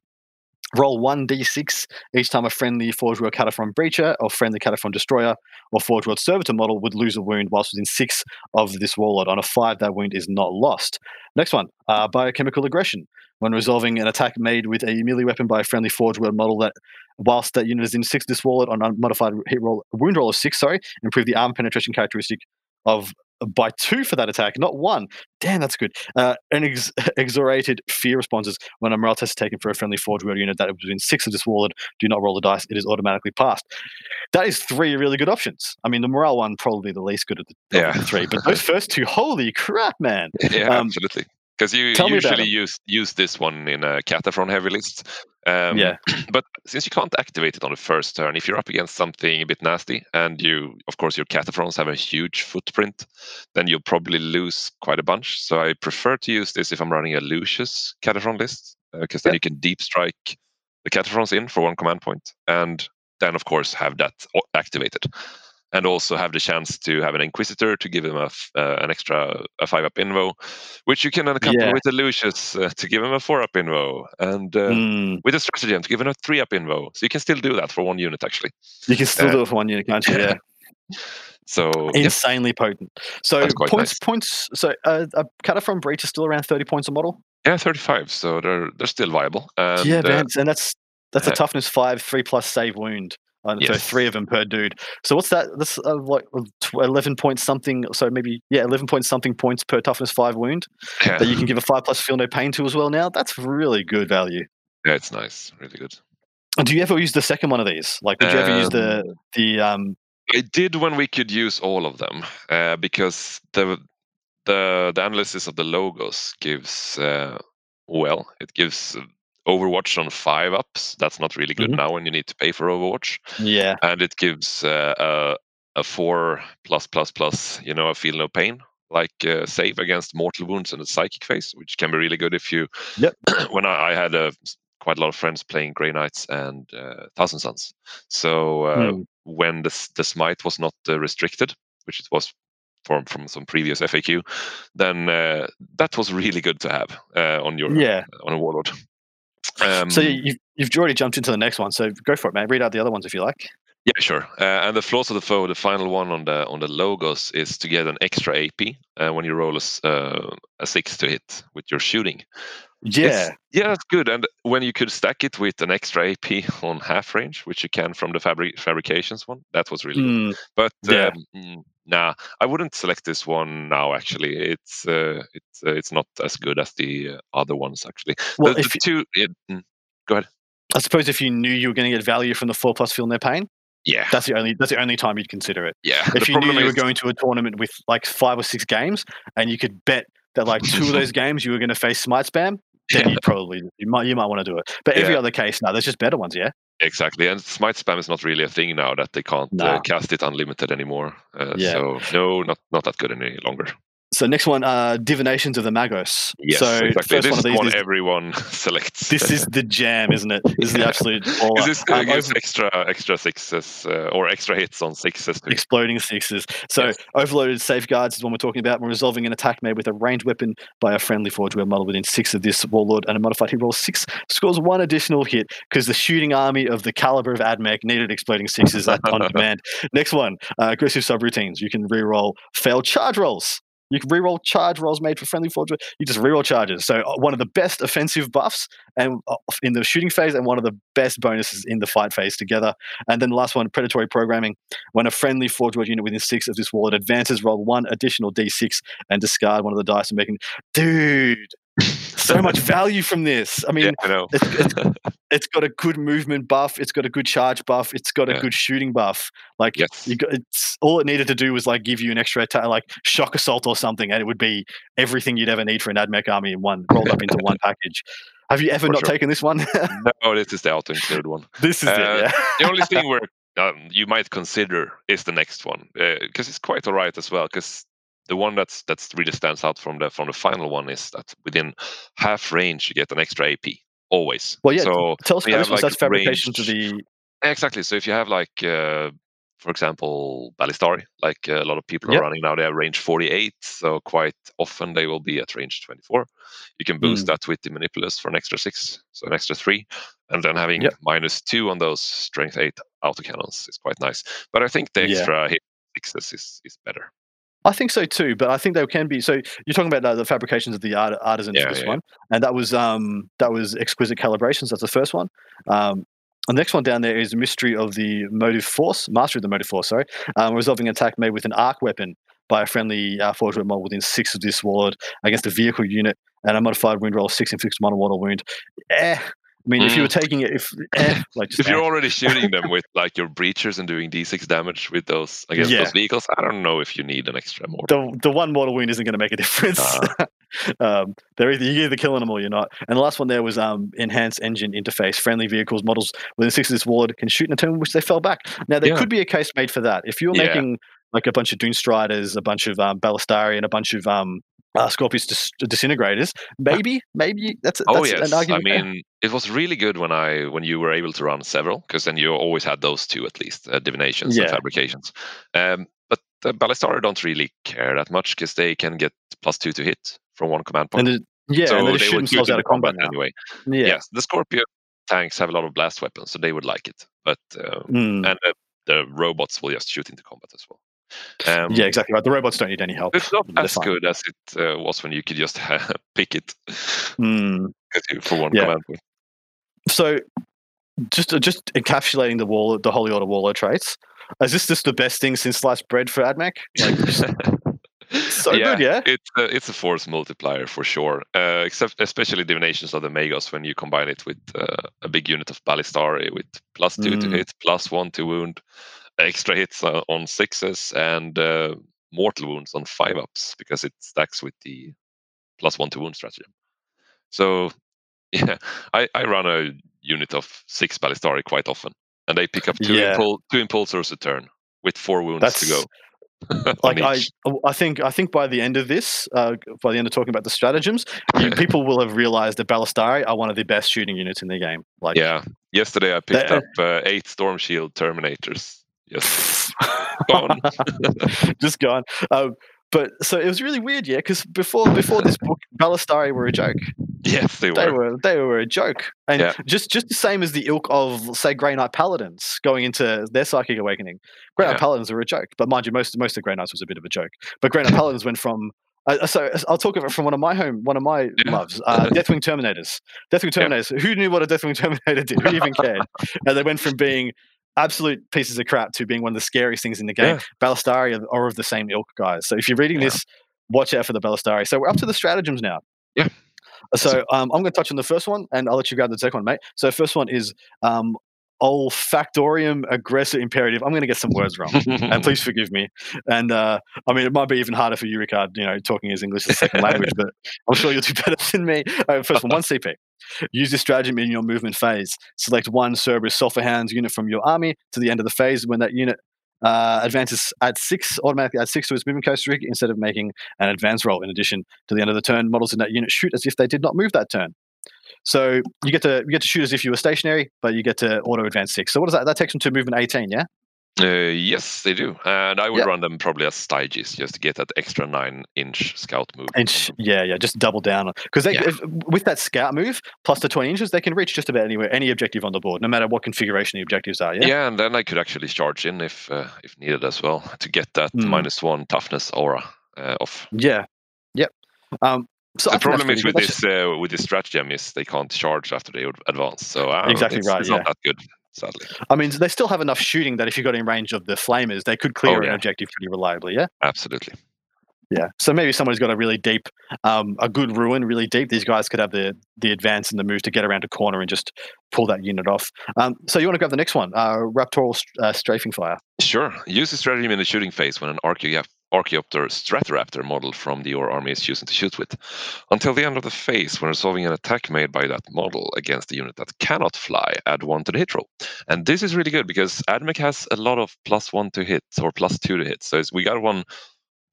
Roll 1d6 each time a friendly Forge World Kataphron Breacher or friendly Kataphron Destroyer or Forge World Servitor model would lose a wound whilst within six of this warlord. On a five, that wound is not lost. Next one, uh, biochemical aggression. When resolving an attack made with a melee weapon by a friendly Forge World model that, whilst that unit is in six, this warlord on a modified hit roll, wound roll of six, sorry, improve the arm penetration characteristic of by two for that attack, not one. Damn, that's good. Uh, an ex- exorated fear responses when a morale test is taken for a friendly Forge World unit that is within six of this warlord. Do not roll the dice; it is automatically passed. That is three really good options. I mean, the morale one probably the least good of the, of the three, but those first two, holy crap, man! Yeah, Um, absolutely. Because you tell usually use use this one in a Kataphron heavy list. Um, Yeah. But since you can't activate it on the first turn, if you're up against something a bit nasty, and you, of course, your Kataphrons have a huge footprint, then you'll probably lose quite a bunch. So I prefer to use this if I'm running a Lucius Kataphron list, because then Yeah. you can deep strike the Kataphrons in for one command point, and then of course have that o- activated and also have the chance to have an Inquisitor to give him a uh, an extra a five up invo, which you can then couple Yeah. with a Lucius uh, to give him a four up invo, and uh, Mm, with a stratagem to give him a three up invo. So you can still do that for one unit actually. you can still uh, do it for one unit, can't you? Yeah. So yeah, insanely potent. So points, nice. points. So uh, a Kataphron Breach is still around thirty points a model. yeah, thirty five. So they're they're still viable. And, yeah, uh, man, and that's that's a uh, toughness five, three plus save wound Uh, So three of them per dude. So what's that? That's uh, like eleven point something. So maybe yeah, eleven point something points per toughness five wound Yeah, that you can give a five plus feel no pain to as well. Now that's really good value. yeah, it's nice, really good. And do you ever use the second one of these? Like, did you ever use the Um, the um? I did when we could use all of them uh, because the the the analysis of the logos gives uh, well, it gives uh, Overwatch on five ups. That's not really good Mhm. now when you need to pay for Overwatch, Yeah, and it gives uh, a a four plus plus plus. You know, a feel no pain like uh, save against mortal wounds and a psychic phase, which can be really good if you. Yep. when I, I had a quite a lot of friends playing Grey Knights and uh, Thousand Suns, so uh, Hmm. when the the smite was not uh, restricted, which it was from from some previous FAQ, then uh, that was really good to have uh, on your yeah. on a warlord. Um, So you- you've you've already jumped into the next one. So go for it, man. Read out the other ones if you like. yeah, sure. Uh, and the flaws of the foe, the final one on the on the logos is to get an extra AP uh, when you roll a, uh, a six to hit with your shooting. Yeah, It's- yeah, that's good. And when you could stack it with an extra AP on half range, which you can from the fabric fabrications one, that was really good. Mm, But Yeah. um, mm, nah, I wouldn't select this one now. Actually, it's uh, it's uh, it's not as good as the other ones. Actually, well, the, if the two, yeah, mm, I suppose if you knew you were going to get value from the four plus feel no pain, yeah, that's the only that's the only time you'd consider it. yeah. If you knew you were going to a tournament with like five or six games, and you could bet that like two of those games you were going to face smite spam, then Yeah. you'd probably you might you might want to do it. But every other case, no, there's just better ones. Yeah, Exactly, and smite spam is not really a thing now that they can't uh, cast it unlimited anymore. Uh, Yeah. So no, not not that good any longer. So next one, uh, divinations of the Magos. Yes, so exactly. first This one these one is, everyone selects. this is the jam, isn't it? This is the absolute baller. Is this Um, gives over- extra extra sixes uh, or extra hits on sixes? too. exploding sixes. So Yes. overloaded safeguards is one we're talking about. When resolving an attack made with a ranged weapon by a friendly forge where model within six of this warlord and a modified he rolls six scores one additional hit because the shooting army of the caliber of Admech needed exploding sixes on demand. Next one, uh, aggressive subroutines. You can reroll failed charge rolls. You can reroll charge rolls made for friendly forge. You just reroll charges. So uh, one of the best offensive buffs and uh, in the shooting phase, and one of the best bonuses in the fight phase together. And then the last one, predatory programming. When a friendly Forge unit within six of this wallet advances, roll one additional d6 and discard one of the dice and making. Dude, so much value from this. I mean, yeah, I it's, it's, it's got a good movement buff. It's got a good charge buff. It's got a Yeah. good shooting buff. Like yes. you got, it's all it needed to do was like give you an extra attack, like shock assault or something, and it would be everything you'd ever need for an Admech army in one rolled up into one package. Have you ever For not sure. taken this one? no, this is the auto included one. this is Uh, it. Yeah. the only thing where um, you might consider is the next one because it's quite alright as well. Because the one that's that's really stands out from the from the final one is that within half range you get an extra AP always. Well, yeah. So Tell us we about have, this like, That's fabrication to the. exactly. So if you have like, uh, for example, Ballistarii, like uh, a lot of people Yep. are running now, they have range 48. So quite often they will be at range 24. You can boost Hmm. that with the Manipulus for an extra six, so an extra three, and then having Yep. minus two on those strength eight autocannons is quite nice. But I think the Yeah. extra hit sixes is, is better. I think so too, but I think there can be. So you're talking about uh, the fabrications of the art, artisan Yeah, this yeah, one, and that was um that was exquisite calibrations. That's the first one. Um, the next one down there is mystery of the motive force, mastery of the motive force. Sorry, um, resolving an attack made with an arc weapon by a friendly uh, forge model within six of this ward against a vehicle unit and a modified wound roll six inflicts one mortal wound. Eh. I mean, if you were taking it, if eh, like Mm. If you're eh. already shooting them with like your breachers and doing d6 damage with those against Yeah. those vehicles, I don't know if you need an extra more. the the one mortal wound isn't going to make a difference. um, they're either you're either killing them or you're not. And the last one there was um, enhanced engine interface. Friendly vehicles models within six of this ward can shoot in a turn in which they fell back. Now there Yeah. could be a case made for that if you're Yeah. making like a bunch of Dune Striders, a bunch of um, Ballistarii, and a bunch of um, uh, Scorpius dis- disintegrators. Maybe, maybe that's, Oh that's yes, an I mean it was really good when I when you were able to run several because then you always had those two at least uh, divinations and fabrications. Um, but the Ballistarii don't really care that much because they can get plus two to hit from one command point. and the, yeah, so and they're they would out of combat now. anyway. Yeah. Yes, the Scorpion tanks have a lot of blast weapons, so they would like it. But um, Mm. and uh, the robots will just shoot into combat as well. Um, yeah, exactly right. The robots don't need any help. It's not They're as fine. good as it uh, was when you could just pick it Mm. for one Yeah. command point. so just uh, just encapsulating the wall, the Holy Order Waller traits. Is this just the best thing since sliced bread for AdMech? Like, so yeah, good, yeah. It's a, it's a force multiplier for sure. Uh, except especially divinations of the Magos when you combine it with uh, a big unit of Ballistarii with plus two to Mm. hit, plus one to wound, extra hits uh, on sixes, and uh, mortal wounds on five ups because it stacks with the plus one to wound stratagem. So yeah, I, I run a unit of six Ballistarii quite often, and they pick up two Yeah. impul- two impulsors a turn with four wounds That's to go. like I. I think I think by the end of this, uh, by the end of talking about the stratagems, you, people will have realized that Ballistarii are one of the best shooting units in the game. Like, Yeah. Yesterday I picked up uh, eight Storm Shield Terminators. Yes. Gone. just gone. Um, but so it was really weird, yeah, because before before this book, Ballistarii were a joke. yes, they They were. were they were a joke, and Yeah. just just the same as the ilk of say Grey Knight Paladins going into their Psychic Awakening. Grey Knight Yeah. Paladins were a joke, but mind you, most most of Grey Knights was a bit of a joke. But Grey Knight Paladins went from uh, so I'll talk about it from one of my home, one of my Yeah. loves, uh, Deathwing Terminators. Deathwing Yeah. Terminators. Who knew what a Deathwing Terminator did? Who even cared? and they went from being absolute pieces of crap to being one of the scariest things in the game. Yeah. Ballistarii are, of the same ilk, guys. So if you're reading Yeah. this, watch out for the Ballistarii. So we're up to the stratagems now. Yeah. So um, I'm going to touch on the first one, and I'll let you grab the second one, mate. So first one is um, olfactorium aggressor imperative. I'm going to get some words wrong, and please forgive me. And uh, I mean, it might be even harder for you, Ricard. You know, talking his English as a second language, but I'm sure you'll do better than me. Uh, first one, one CP. Use this stratagem in your movement phase. Select one Serberys Sulfur Hounds unit from your army to the end of the phase. When that unit uh, advances at six, automatically add six to its movement characteristic instead of making an advance roll. In addition to the end of the turn, models in that unit shoot as if they did not move that turn. So you get to you get to shoot as if you were stationary, but you get to auto advance six. So what does that? That takes them to movement eighteen, yeah. Uh, yes, they do. And I would Yeah. run them probably as Stygies just to get that extra nine inch scout move. Inch, yeah, yeah, just double down because Yeah. with that scout move plus the twenty inches, they can reach just about anywhere, any objective on the board, no matter what configuration the objectives are. Yeah. yeah. and then I could actually charge in if uh, if needed as well to get that Hmm. minus one toughness aura uh, off. Yeah. Yep. Um, so the problem is with good. This uh, with this stratagem is they can't charge after they advance. So uh, Exactly it's, right, It's yeah. not that good, sadly. I mean, they still have enough shooting that if you got in range of the flamers, they could clear Oh, an objective pretty reliably. Yeah. Absolutely. Yeah. So maybe someone's got a really deep, um, a good ruin, really deep. These guys could have the the advance and the move to get around a corner and just pull that unit off. Um, so you want to grab the next one, uh, Raptoral uh, Strafing Fire. Sure. Use the stratagem in the shooting phase when an Archaeop- Archaeopter Stratoraptor model from the your army is chosen to shoot with. Until the end of the phase, when resolving an attack made by that model against a unit that cannot fly, add one to the hit roll. And this is really good because AdMech has a lot of plus one to hit or plus two to hit. So we got one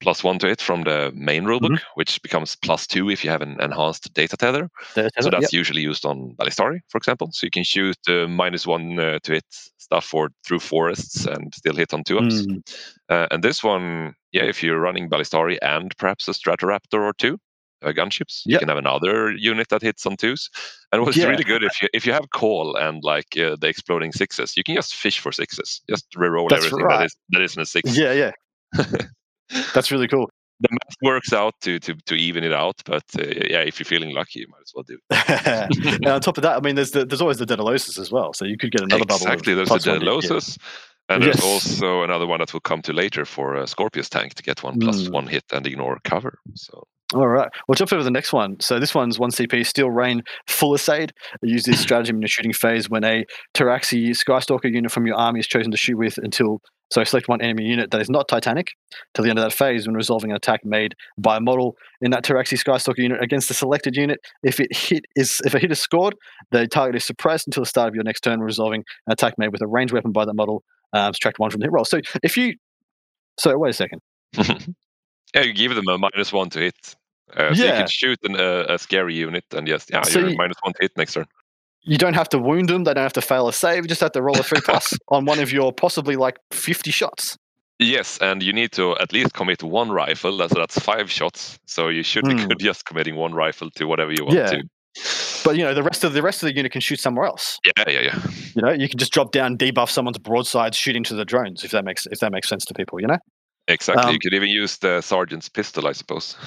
plus one to hit from the main rulebook, which becomes plus two if you have an enhanced data tether. There- So yep. that's usually used on Ballistarii, for example. So you can shoot uh, minus one uh, to hit stuff for through forests and still hit on two ups. Mm, Uh, and this one, yeah, if you're running Ballistarii and perhaps a Stratoraptor or two uh, gunships, you Yep. can have another unit that hits on twos. And what's Yeah. really good if you if you have Cawl and like uh, the exploding sixes, you can just fish for sixes, just reroll That's everything right. that is that isn't a six. yeah, yeah. That's really cool. The math works out to to to even it out, but uh, yeah, if you're feeling lucky, you might as well do. it. and on top of that, I mean, there's the, there's always the Daedalosus as well, so you could get another exactly, bubble. of there's the plus And there's Yes. also another one that will come to later for a Scorpius tank to get one plus Mm. one hit and ignore cover. So All right. We'll jump over to the next one. So this one's one CP Steel Rain Full Asade. Use this stratagem in the shooting phase when a Pteraxii Skystalker unit from your army is chosen to shoot with until so select one enemy unit that is not Titanic till the end of that phase when resolving an attack made by a model in that Pteraxii Skystalker unit against the selected unit. If it hit is if a hit is scored, the target is suppressed until the start of your next turn, resolving an attack made with a ranged weapon by that model. Um, subtract one from the hit roll. So if you so wait a second. yeah, you give them a minus one to hit. Uh, so you can shoot an, uh, a scary unit and just yeah, So you're you- minus one to hit next turn. you don't have to wound them. They don't have to fail a save. You just have to roll a three plus on one of your possibly like 50 shots. Yes, and you need to at least commit one rifle. That's that's five shots. So you should be Hmm. good just committing one rifle to whatever you want Yeah. to. But you know, the rest of the rest of the unit can shoot somewhere else. Yeah, yeah, yeah. You know, you can just drop down, debuff someone's broadside, shoot into the drones if that makes if that makes sense to people, you know? Exactly. Um, you could even use the sergeant's pistol, I suppose.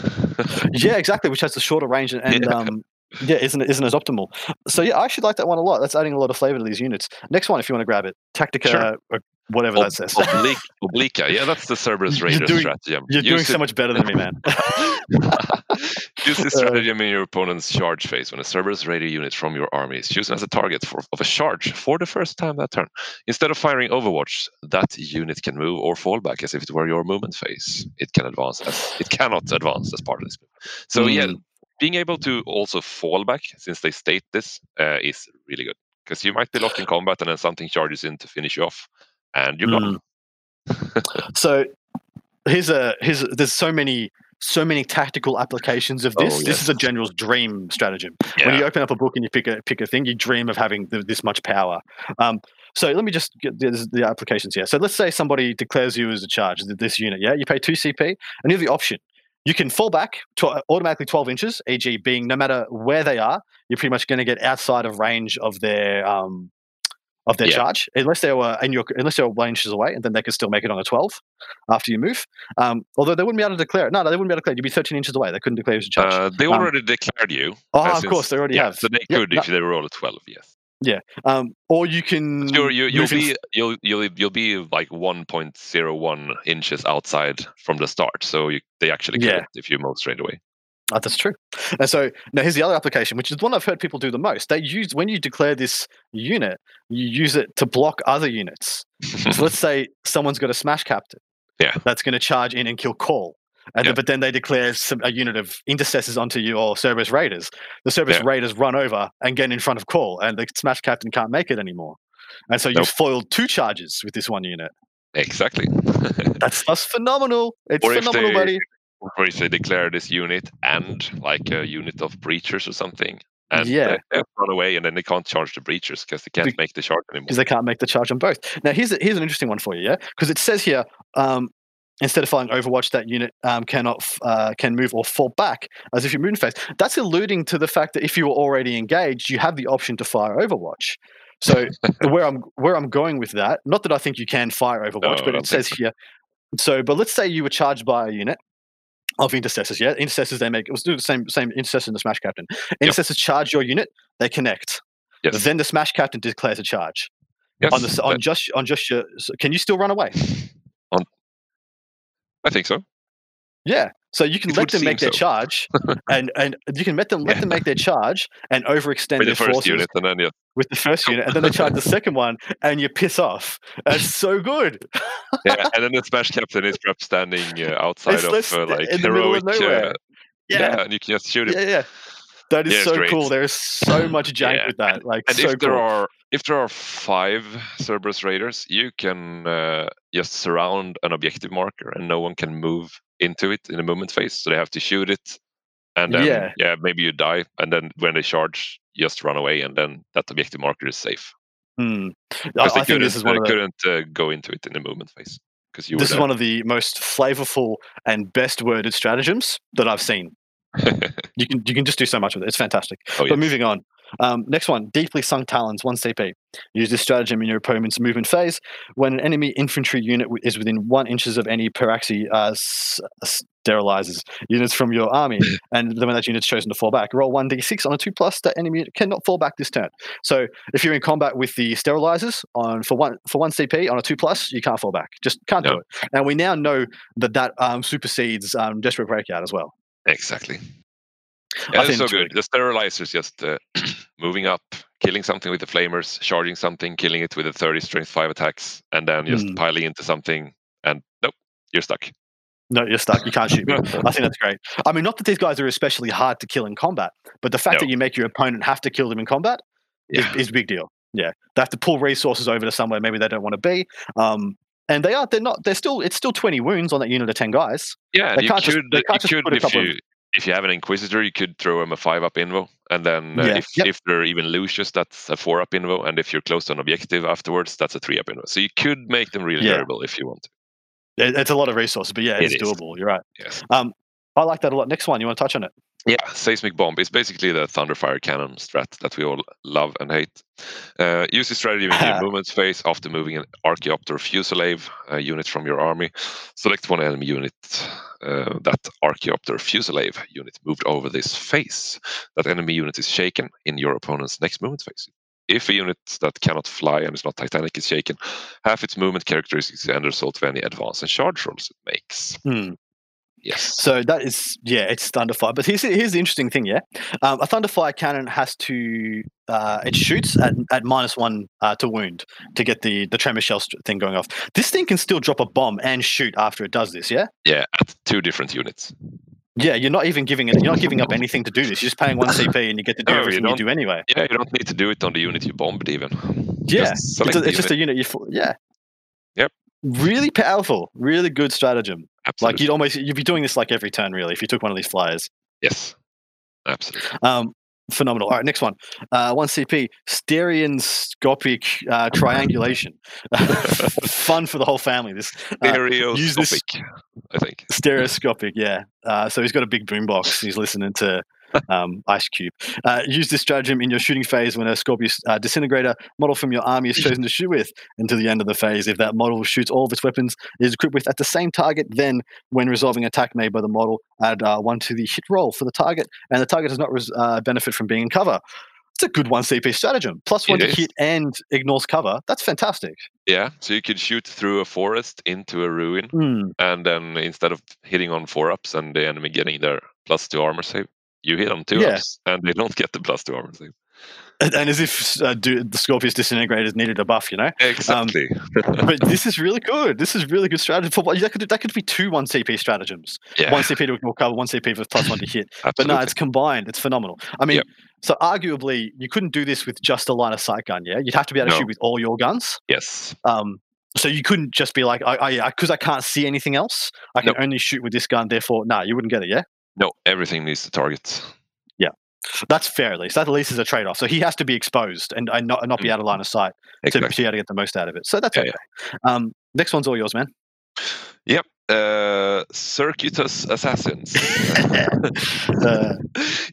Yeah, exactly, which has the shorter range and, and Yeah. um yeah, isn't isn't as optimal. So yeah, I actually like that one a lot. That's adding a lot of flavor to these units. Next one, if you want to grab it, Tactica, Sure. or whatever Ob- that says. Oblique, Oblica. Yeah, that's the Serberys You're Raider doing- strategy. You're doing Use so it- much better than me, man. Use this stratagem in your opponent's charge phase. When a Serberys Raider unit from your army is chosen as a target for, of a charge for the first time that turn, instead of firing Overwatch, that unit can move or fall back as if it were your movement phase. It can advance as it cannot advance as part of this move. So yeah, Mm. Being able to also fall back, since they state this, uh, is really good because you might be locked in combat and then something charges in to finish you off, and you're gone. so here's a here's there's so many so many tactical applications of this. Oh, This is a general's dream stratagem. Yeah. When you open up a book and you pick a pick a thing, you dream of having th- this much power. Um, so let me just get the, the applications here. So let's say somebody declares you as a charge, this unit. Yeah, you pay two CP, and you have the option. You can fall back to automatically 12 inches, e.g., being no matter where they are, you're pretty much going to get outside of range of their um, of their Yeah. charge, unless they were and you're unless they were one inches away, and then they can still make it on a 12 after you move. Um, although they wouldn't be able to declare it. No, they wouldn't be able to declare. it. You'd be 13 inches away. They couldn't declare you as a charge. Uh, they Um, already declared you. oh, of course, they already yeah, have. So they Yep, could no- if they were all at twelve. Yes. Um, or you can. You in be you'll you'll you'll be like 1.01 inches outside from the start, so you, they actually Yeah. kill it if you move straight away. Oh, that's true. And so now here's the other application, which is the one I've heard people do the most. They use when you declare this unit, you use it to block other units. So let's say someone's got a smash captain. Yeah. That's going to charge in and kill Cawl. And Yeah. but then they declare some, a unit of intercessors onto you or Serberys Raiders. The Serberys Yeah. Raiders run over and get in front of Cawl, and the smash captain can't make it anymore. And so Nope. you've foiled two charges with this one unit. exactly. That's that's phenomenal. It's Or phenomenal, they- buddy. or if they declare this unit and like a unit of breachers or something, and Yeah. they, they run away, and then they can't charge the breachers because they can't Be- make the charge anymore. because they can't make the charge on both. Now, here's a, here's an interesting one for you, yeah, because it says here um, instead of firing Overwatch, that unit um, cannot f- uh, can move or fall back as if you're moving phase. That's alluding to the fact that if you were already engaged, you have the option to fire Overwatch. So where I'm where I'm going with that, not that I think you can fire Overwatch, No, but it says think here. So, but let's say you were charged by a unit of intercessors. Yeah, intercessors they make. Let's do the same same intercessor and the smash captain. Intercessors charge your unit, they connect. Yes. Then the smash captain declares a charge yes, on the on just on just your. Can you still run away? I think so. Yeah. So you can It let them make their so. charge, and and you can let them let Yeah. them make their charge and overextend With their the first forces unit, and then yeah, with the first unit, and then they charge the second one, and you piss off. That's so good. yeah, and then the smash captain is perhaps standing uh, outside It's of uh, like in the middle of. Uh, Yeah, yeah, and you can just shoot it. yeah, yeah. That is Yeah, so great. cool. There is so much jank with that. Like And so if there cool. are if there are five Serberys Raiders, you can uh, just surround an objective marker, and no one can move into it in the movement phase. So they have to shoot it, and then Yeah. yeah, maybe you die, and then when they charge, just run away, and then that objective marker is safe. Hmm. I, Because they I think this is one of the, couldn't uh, go into it in the movement phase because you this is one of the most flavorful and best worded stratagems that I've seen. You can you can just do so much with it. It's fantastic. oh, But yes. moving on. Um, next one, deeply sunk talons, one CP. Use this stratagem in your opponent's movement phase. When an enemy infantry unit is within one inches of any Pteraxii uh, s- sterilizes units from your army, and then when that unit's chosen to fall back, roll one d6 on a two plus. That enemy unit cannot fall back this turn. So if you're in combat with the sterilizers on for one for one CP on a two plus, you can't fall back. Just can't do it. And we now know that that um, supersedes um, desperate breakout as well. Exactly. Yeah, think so it's really good. The sterilizers just uh, moving up, killing something with the flamers, charging something, killing it with the 30 strength 5 attacks, and then just Mm. piling into something, and nope, you're stuck. No, you're stuck. You can't shoot me. I think that's great. I mean, not that these guys are especially hard to kill in combat, but the fact No. that you make your opponent have to kill them in combat Yeah. is, is a big deal. Yeah, they have to pull resources over to somewhere maybe they don't want to be. Um, and they are. They're not. They're still. It's still twenty wounds on that unit of ten guys. Yeah, They can't could, just- they can't just could put a if couple of- you if you have an inquisitor, you could throw him a five up invo, and then uh, Yeah, if yep. if they're even Lucius, that's a four up invo, and if you're close to an objective afterwards, that's a three up invo. So you could make them really Yeah. terrible if you want to. It's a lot of resources, but yeah, it's is. doable. You're right. Yes. Um, I like that a lot. Next one, you want to touch on it? Yeah, seismic bomb is basically the thunderfire cannon strat that we all love and hate. Uh, use this strategy in your movement phase after moving an Archaeopter Fusilave uh, unit from your army. Select one enemy unit uh, that Archaeopter Fusilave unit moved over this phase. That enemy unit is shaken in your opponent's next movement phase. If a unit that cannot fly and is not Titanic is shaken, half its movement characteristics and result of any advance and charge rolls it makes. Hmm. Yes. So that is yeah, it's Thunderfire. But here's here's the interesting thing, yeah. Um, a Thunderfire cannon has to uh, it shoots at, at minus one uh, to wound to get the the tremor shell thing going off. This thing can still drop a bomb and shoot after it does this, yeah. Yeah, at two different units. Yeah, you're not even giving it. You're not giving up anything to do this. You're just paying one CP and you get to do No, you everything you, don't. do anyway. Yeah, you don't need to do it on the unit you bombed even. Yeah, Just it's, a, it's just a unit. You yeah. Yep. Really powerful. Really good stratagem. Absolutely. Like you'd almost you'd be doing this like every turn really if you took one of these flyers. yes. Absolutely. Um, phenomenal. All right, next one. Uh, one CP, stereoscopic uh, triangulation. Fun for the whole family. This uh, use this- Stereoscopic, I think. stereoscopic, yeah. Uh, so he's got a big boombox. He's listening to um, Ice Cube. Uh, use this stratagem in your shooting phase when a Scorpius uh, disintegrator model from your army is chosen to shoot with until the end of the phase. If that model shoots all of its weapons it is equipped with at the same target, then when resolving attack made by the model, add uh, one to the hit roll for the target, and the target does not res- uh, benefit from being in cover. It's a good one CP stratagem. Plus one It to is. hit and ignores cover. That's fantastic. Yeah, so you could shoot through a forest into a ruin, Hmm. and then instead of hitting on four ups and the enemy getting their plus two armor save, you hit them two Yeah. ups, and they don't get the plus two armor save. And, as if uh, do, the Scorpius disintegrators needed a buff, you know? Exactly. but this is really good. This is really good strategy. For what that could that could be two one CP stratagems. yeah, One CP to ignore cover, one CP for plus one to hit. But no, it's combined. It's phenomenal. I mean, Yep. so arguably you couldn't do this with just a line of sight gun. Yeah, you'd have to be able to No. shoot with all your guns. yes. Um, so you couldn't just be like, I, I, because I can't see anything else. I can Nope. only shoot with this gun. Therefore, no, you wouldn't get it. Yeah, No, everything needs to target. Yeah, that's fair at least. That at least is a trade off. So he has to be exposed and, and not not be out of line of sight to Exactly. be able to get the most out of it. So that's Yeah, okay. Um, next one's all yours, man. Yep. Uh, Circuitous Assassins. Uh,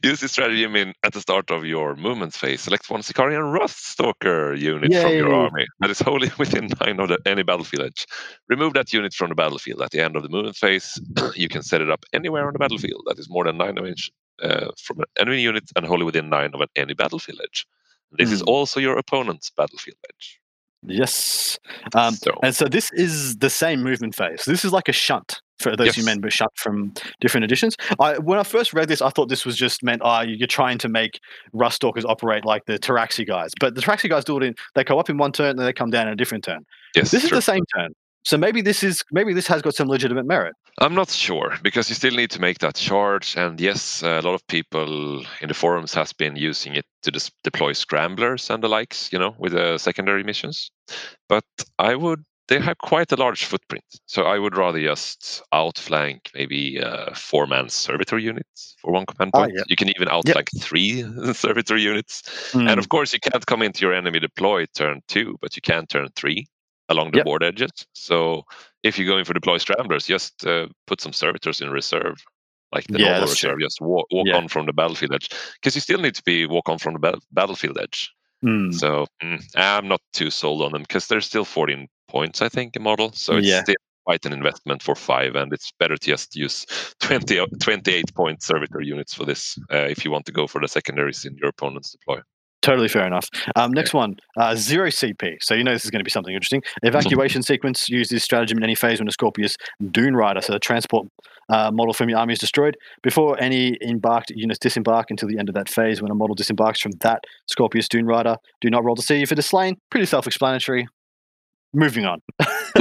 Use this strategy mean, at the start of your movement phase. Select one Sicarian Ruststalker unit from your army that is wholly within nine of the, any battlefield edge. Remove that unit from the battlefield. At the end of the movement phase, you can set it up anywhere on the battlefield that is more than nine of inch uh, from an enemy unit and wholly within nine of an any battlefield edge. This is Hmm. also your opponent's battlefield edge. Yes. Um, so, And so this is the same movement phase. This is like a shunt for those who Yes. remember shunt from different editions. I, when I first read this, I thought this was just meant, oh, you're trying to make Rust Stalkers operate like the Pteraxii guys. But the Pteraxii guys do it in, they go up in one turn and then they come down in a different turn. yes, This is the same turn. So maybe this is maybe this has got some legitimate merit. I'm not sure because you still need to make that charge, and yes, a lot of people in the forums has been using it to dis- deploy scramblers and the likes, you know, with the secondary missions. But I would. They have quite a large footprint, so I would rather just outflank maybe a four-man servitor unit for one command Ah, point. yeah. You can even outflank three servitor units, Hmm. and of course, you can't come into your enemy deploy turn two, but you can turn three along the Yep. board edges. So if you're going for deploy scramblers, just uh, put some servitors in reserve, like the Yeah, normal that's true. reserve. Just walk, walk Yeah. on from the battlefield edge, because you still need to be walk on from the ba- battlefield edge. Hmm. So mm, I'm not too sold on them because they're still 14 points, I think, a model. So it's Yeah. still quite an investment for five, and it's better to just use 20, o- 28 point servitor units for this uh, if you want to go for the secondaries in your opponent's deploy. Totally fair enough. Um, next one, uh, zero CP. So you know this is going to be something interesting. Evacuation sequence. Use this stratagem in any phase when a Scorpius Dune Rider, so the transport uh, model from your army is destroyed. Before any embarked units disembark until the end of that phase, when a model disembarks from that Scorpius Dune Rider, do not roll to see if it is slain. Pretty self-explanatory. Moving on.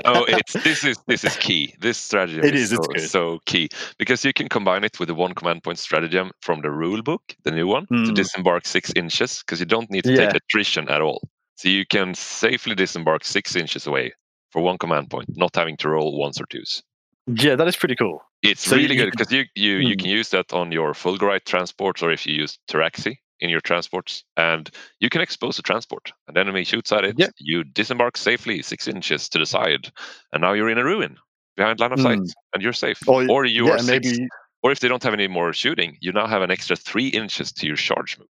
oh, it's this is this is key. This stratagem It is, is, so, so key because you can combine it with the one command point stratagem from the rule book, the new one, to Mm. disembark six inches because you don't need to Yeah. take attrition at all. So you can safely disembark six inches away for one command point, not having to roll ones or twos. Yeah, that is pretty cool. It's So really you good because you you, you Mm. can use that on your Fulgurite transports or if you use Pteraxii in your transports, and you can expose a transport. An enemy shoots at it, Yeah. you disembark safely six inches to the side, and now you're in a ruin behind line of sight, Mm. and you're safe. Or- Or you yeah, are six, maybe. or if they don't have any more shooting, you now have an extra three inches to your charge move.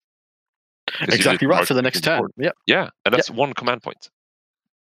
Exactly right for the next turn. Yep. Yeah, and that's one command point.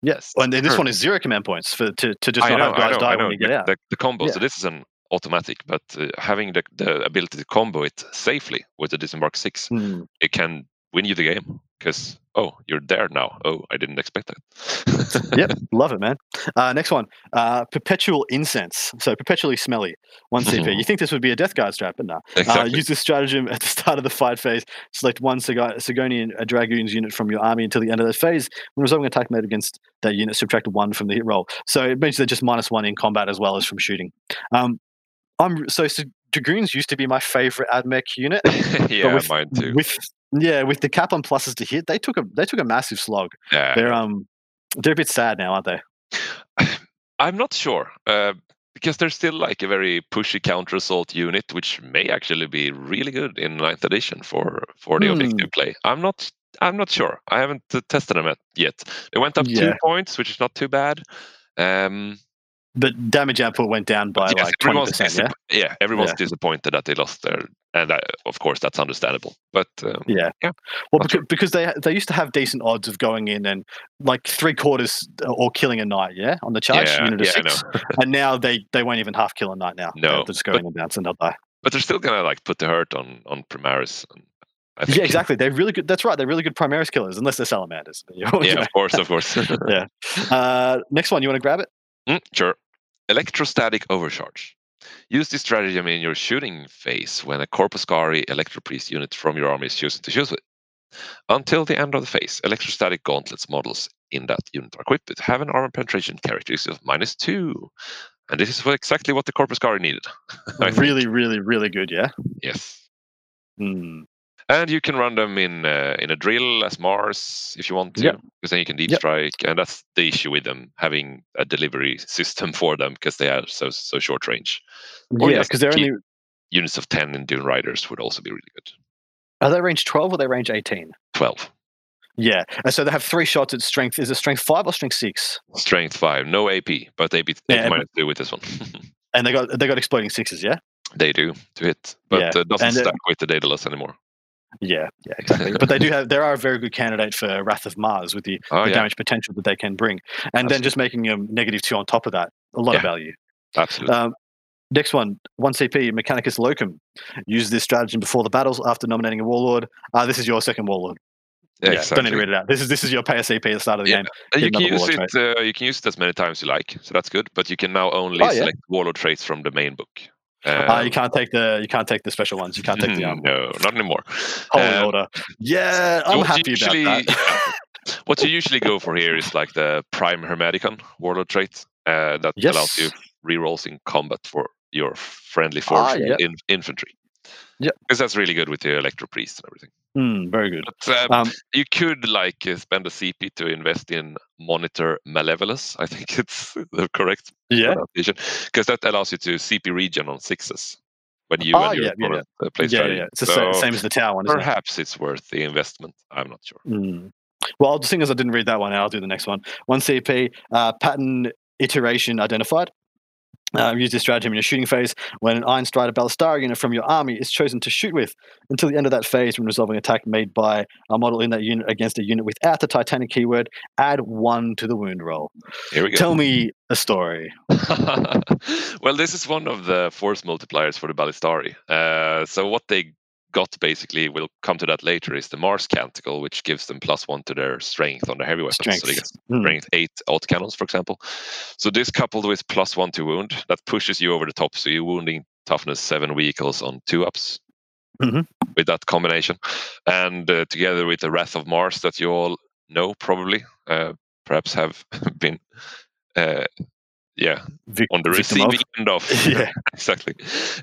Yes. And then this one is zero command points for to, to just I not know, have guys know, die when you get the, out. The, the combo. Yeah. So this is an automatic, but uh, having the, the ability to combo it safely with the disembark six, Hmm. it can win you the game. Because oh, you're there now. Oh, I didn't expect that. yep, love it, man. Uh, next one, uh, perpetual incense. So perpetually smelly, one CP. You think this would be a death guard strat, but no. Uh, exactly. use this stratagem at the start of the fight phase. Select one Sig- Sydonian uh, Dragoons unit from your army until the end of the phase. When resolving attack made against that unit, subtract one from the hit roll. So it means they're just minus one in combat as well as from shooting. Um, I'm so, so Dragoons used to be my favorite AdMech unit. yeah, with- mine too. With yeah, with the cap on pluses to hit, they took a they took a massive slog. yeah, They're um they're a bit sad now, aren't they? I'm not sure uh, because there's still like a very pushy counter assault unit, which may actually be really good in ninth edition for for the Hmm. objective play. I'm not. I'm not sure. I haven't tested them yet- yet. They went up two points, which is not too bad. Um, But damage output went down by yes, like twenty percent. Yeah, yeah, everyone's Yeah. disappointed that they lost their, and uh, of course that's understandable. But um, yeah. Yeah. Well, because, because they they used to have decent odds of going in and like three quarters uh, or killing a knight. Yeah, on the charge Yeah, unit of yeah, I six. and now they they won't even half kill a knight now. No, They'll just go but- and bounce and they'll die. but they're still gonna like put the hurt on on Primaris. and I think. Yeah, exactly. They're really good. That's right. They're really good Primaris killers, unless they're salamanders. Know, Yeah, of course, of course. yeah. Uh, next one, you want to grab it? Mm, sure. Electrostatic overcharge. Use this stratagem in your shooting phase when a Corpuscarii Electropriest unit from your army is chosen to shoot with. Until the end of the phase, electrostatic gauntlets models in that unit are equipped with have an armor penetration characteristic of minus two. And this is exactly what the Corpuscarii needed. Really, really, really good. Yeah. Yes. Hmm. And you can run them in uh, in a drill as Mars if you want to, Yep. because then you can deep Yep. strike. And that's the issue with them having a delivery system for them because they are so so short range. Or Yeah, because they're only units of 10 in Dune Riders would also be really good. are they range twelve or they range eighteen? 12. Yeah, and so they have three shots at strength. Is it strength five or strength six? Strength 5. No AP, but AP, Yeah, minus 2 with this one. And they got they got exploding sixes. Yeah. they do to hit, but Yeah, uh, doesn't and, uh, stack with the Daedalus anymore. Yeah, yeah, exactly. but they do have, they are a very good candidate for Wrath of Mars with the, Oh, the yeah, damage potential that they can bring, and then just making them negative two on top of that, a lot of value. absolutely. Um, next one, one CP, Mechanicus Locum. Use this stratagem before the battles after nominating a warlord. Uh, this is your second warlord. Yeah, don't need to read it out. This is this is your pay a CP at the start of the Yeah. game. You can use it. Uh, you can use it as many times you like, so that's good. But you can now only Oh, yeah. select warlord traits from the main book. Uh, Um, you can't take the you can't take the special ones. You can't take the um, no, not anymore. holy Um, order. Yeah, I'm happy usually- about that. what you usually go for here is like the Prime Hermeticon warlord trait uh, that Yes. allows you rerolls in combat for your friendly Ah, force yeah. in infantry. Yep. because that's really good with the Electro Priest and everything. Hmm, very good. But um, Um, you could like uh, spend a CP to invest in Monitor Malevolus. I think it's the correct yeah, pronunciation because that allows you to CP region on sixes when you Ah, and your yeah, yeah, opponent uh, play yeah, yeah. It's the So same, as the tower one. Isn't it? perhaps it's worth the investment. I'm not sure. Mm. Well, the thing is, I didn't read that one. I'll do the next one. One CP uh, pattern iteration identified. Uh, use this stratagem in your shooting phase when an Iron Strider Ballistara unit from your army is chosen to shoot with until the end of that phase when resolving attack made by a model in that unit against a unit without the Titanic keyword. Add one to the wound roll. Here we go. Tell me a story. well, this is one of the force multipliers for the Ballistarii. Uh, so what they got basically, we'll come to that later, is the Mars Canticle, which gives them plus one to their strength on their heavy weapons. So they Strength. get Hmm. strength eight autocannons, for example. So this coupled with plus one to wound, that pushes you over the top. So you're wounding toughness seven vehicles on two ups. Mhm. With that combination, and uh, together with the Wrath of Mars that you all know probably, uh, perhaps have been, uh, yeah, Vic- on the receiving of. end of. yeah. exactly.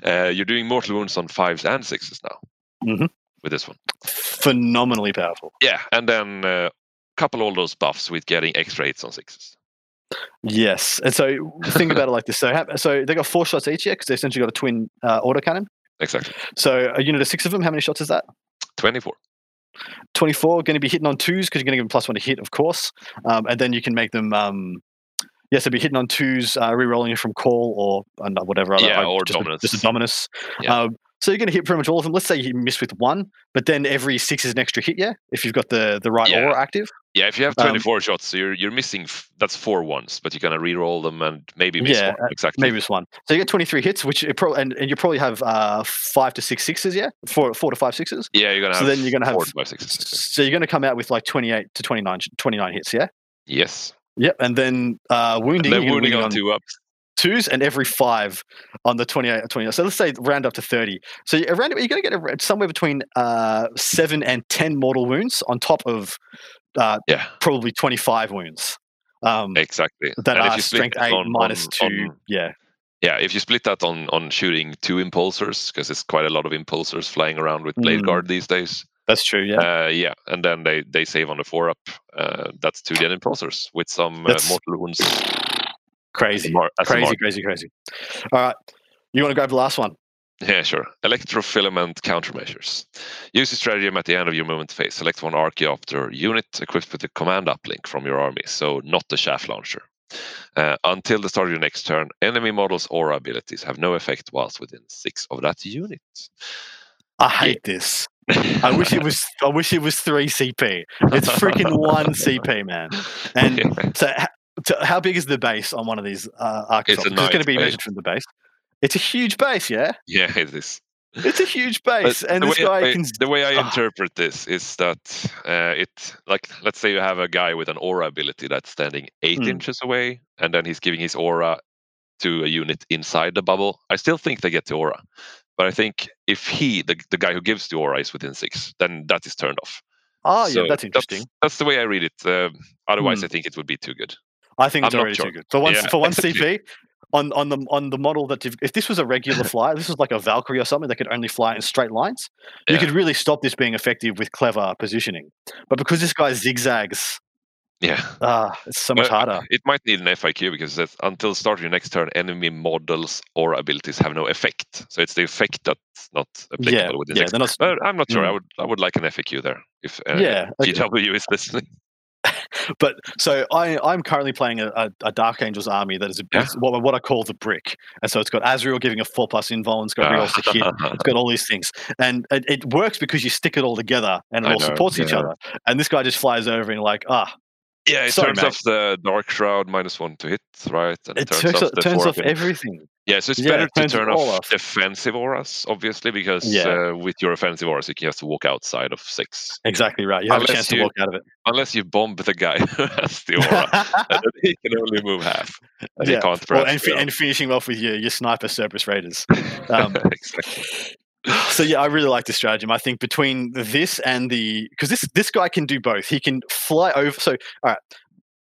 Uh, you're doing mortal wounds on fives and sixes now Mhm. with this one. Phenomenally powerful. Yeah, and then uh, couple all those buffs with getting extra eights on sixes. Yes, and so think about it like this. So, so they got four shots each, yeah, because they essentially got a twin uh, autocannon. Exactly. So a unit of six of them. How many shots is that? 24. 24 going to be hitting on twos because you're going to give them plus one to hit, of course. Um, and then you can make them um, Yeah, so be hitting on twos, uh, re-rolling it from Cawl or uh, whatever other. Yeah, uh, or just dominance. A, just a dominus. Yeah. Um, so you're going to hit pretty much all of them. Let's say you miss with one, but then every six is an extra hit. Yeah, if you've got the the right Yeah. aura active. Yeah, if you have Um, 24 shots, so you're you're missing f- that's four ones, but you're gonna re-roll them and maybe miss Yeah, one. uh, Exactly. Maybe it's one. So you get 23 hits, which it pro- and, and you probably have uh, five to six sixes. Yeah, four four to five sixes. Yeah, you're gonna So have. then you're gonna have- four to five sixes. So you're going to come out with like 28 to 29 29 hits. Yeah. Yes. Yep, and then uh, wounding. And then wounding wounding on two ups. Twos and every five on the 28 29 so let's say round up to 30 so you- around you're going to get a, somewhere between uh, 7 and 10 mortal wounds on top of uh, Yeah, probably 25 wounds um, exactly. that And if are you strength 8 on- minus on- 2 on- yeah Yeah, if you split that on on shooting two impulsors, because there's quite a lot of impulsors flying around with blade Mm. guard these days. that's true yeah Uh, yeah, and then they they save on the four up. Uh, that's two dead impulsors with some uh, mortal wounds. Crazy crazy crazy crazy all right you want to grab the last one Yeah, sure. Electrofilament countermeasures. Use the stratagem at the end of your movement phase. Select one Archaeopter unit equipped with the command uplink from your army, so not the chaff launcher. Uh, until the start of your next turn, enemy models or abilities have no effect whilst within six of that unit. i hate this i wish it was i wish it was 3 cp it's freaking 1 cp man and So, so how big is the base on one of these uh, archetypes? a It's going to be base. measured from the base. It's a huge base, yeah. yeah, it is. It's a huge But base, and the this way, guy I, can. the way I Ah. interpret this is that uh, it like let's say you have a guy with an aura ability that's standing eight Hmm. inches away, and then he's giving his aura to a unit inside the bubble. I still think they get the aura, but I think if he, the, the guy who gives the aura, is within six, then that is turned off. Oh, yeah, that's interesting. That's, the way I read it. Uh, otherwise, Hmm. I think it would be too good. I think it's I'm already too good for one Yeah. for one CP. On, on the on the model that you've, if this was a regular flyer, this was like a Valkyrie or something that could only fly in straight lines. You could really stop this being effective with clever positioning. But because this guy zigzags, Yeah, ah, it's so much Well, harder. it might need an FAQ because until start of your next turn, enemy models or abilities have no effect. So it's the effect that's not applicable Yeah, within yeah, they're not. I'm not sure. I Mm. would I would like an FAQ there if uh, Yeah, okay. GW is listening. But so I, I'm currently playing a, a, Dark Angels army that is a, Yeah. what, what I call the brick, and so it's got Azrael giving a four plus invul, it's got rerolls to hit, it's got all these things, and it, it works because you stick it all together and it I all know, supports each other. And this guy just flies over and like, ah, yeah, it Sorry, turns off the dark shroud minus one to hit, right? And it turns, off, the turns off everything. Yeah, so it's yeah, better it to turn off, off. defensive auras, obviously, because Yeah. uh, with your offensive auras, you can just walk outside of six. Exactly right. You have Unless a chance to walk out of it. Unless you bomb the guy who has the aura, and he can only move half. And Yeah, he can't Well, and, fi- and finishing off with your, your sniper Serberys Raiders. Um, exactly. so yeah, I really like this stratagem. I think between this and the because this this guy can do both. He can fly over. So all right,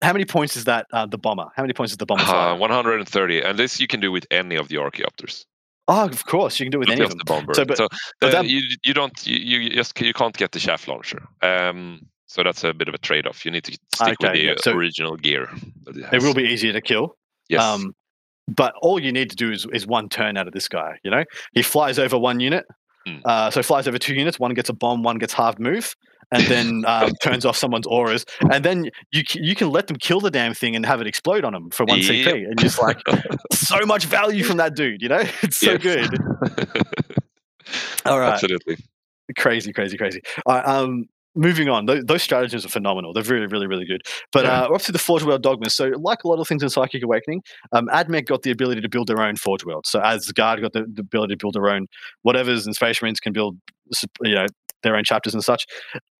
how many points is that? Uh, the bomber. How many points is the bomber? Uh, 130, and this you can do with any of the Archaeopters. oh, of course, you can do it with any of them. the bomber. So, but- So, but uh, that- you you don't you, you just you can't get the chaff launcher. Um, so that's a bit of a trade-off. You need to stick with the yeah, so original gear. It, It will be easier to kill. Yes. Um, but all you need to do is, is one turn out of this guy. You know, he flies over one unit. Hmm. Uh, so flies over two units. One gets a bomb. One gets half move, and then um, turns off someone's auras. And then you you can let them kill the damn thing and have it explode on them for one Yep. CP. And just like so much value from that dude. You know, it's so Yes. good. All right, Absolutely. crazy, crazy, crazy. All right, um, moving on. Those, those strategies are phenomenal. They're really, really, really good. But Yeah. uh, we're up to the Forge World Dogmas. So, like a lot of things in Psychic Awakening, um, AdMech got the ability to build their own Forge World. So, Asgard got the, the ability to build their own whatever's, and Space Marines can build, you know, their own chapters and such.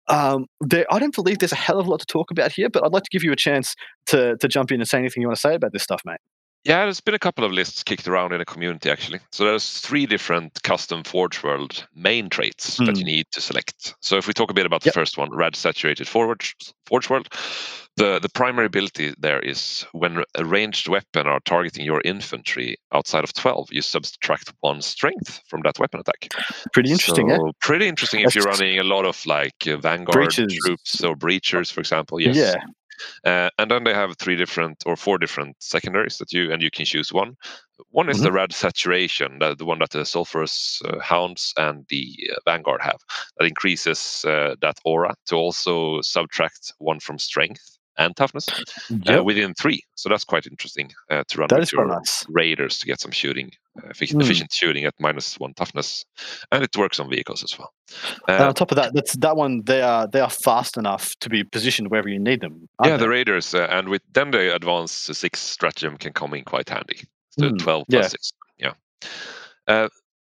Um, there, I don't believe there's a hell of a lot to talk about here, but I'd like to give you a chance to to jump in and say anything you want to say about this stuff, mate. Yeah, there's been a couple of lists kicked around in the community actually. So there's three different custom Forge World main traits that you need to select. So if we talk a bit about Hmm. Yep. the first one, Rad Saturated Forge Forge World, the the primary ability there is when a ranged weapon are targeting your infantry outside of 12, you subtract one strength from that weapon attack. Pretty interesting, yeah. So Pretty interesting if you're running a lot of like uh, Vanguard Breaches. troops or breachers, for example. Yes. Yeah, Uh, and then they have three different or four different secondaries that you and you can choose one. One is the Mm-hmm. rad saturation, the, the one that the sulfurous uh, hounds and the uh, vanguard have. That increases uh, that aura to also subtract one from strength and toughness Yep. uh, within three. So that's quite interesting uh, to run that with your nice. raiders to get some shooting, uh, efficient, Mm. efficient shooting at minus one toughness, and it works on vehicles as well. And Uh, on top of that, that's that one. They are they are fast enough to be positioned wherever you need them. yeah, the raiders, uh, and with then the advanced uh, six stratagem can come in quite handy. So Mm, twelve plus yeah. six. Yeah.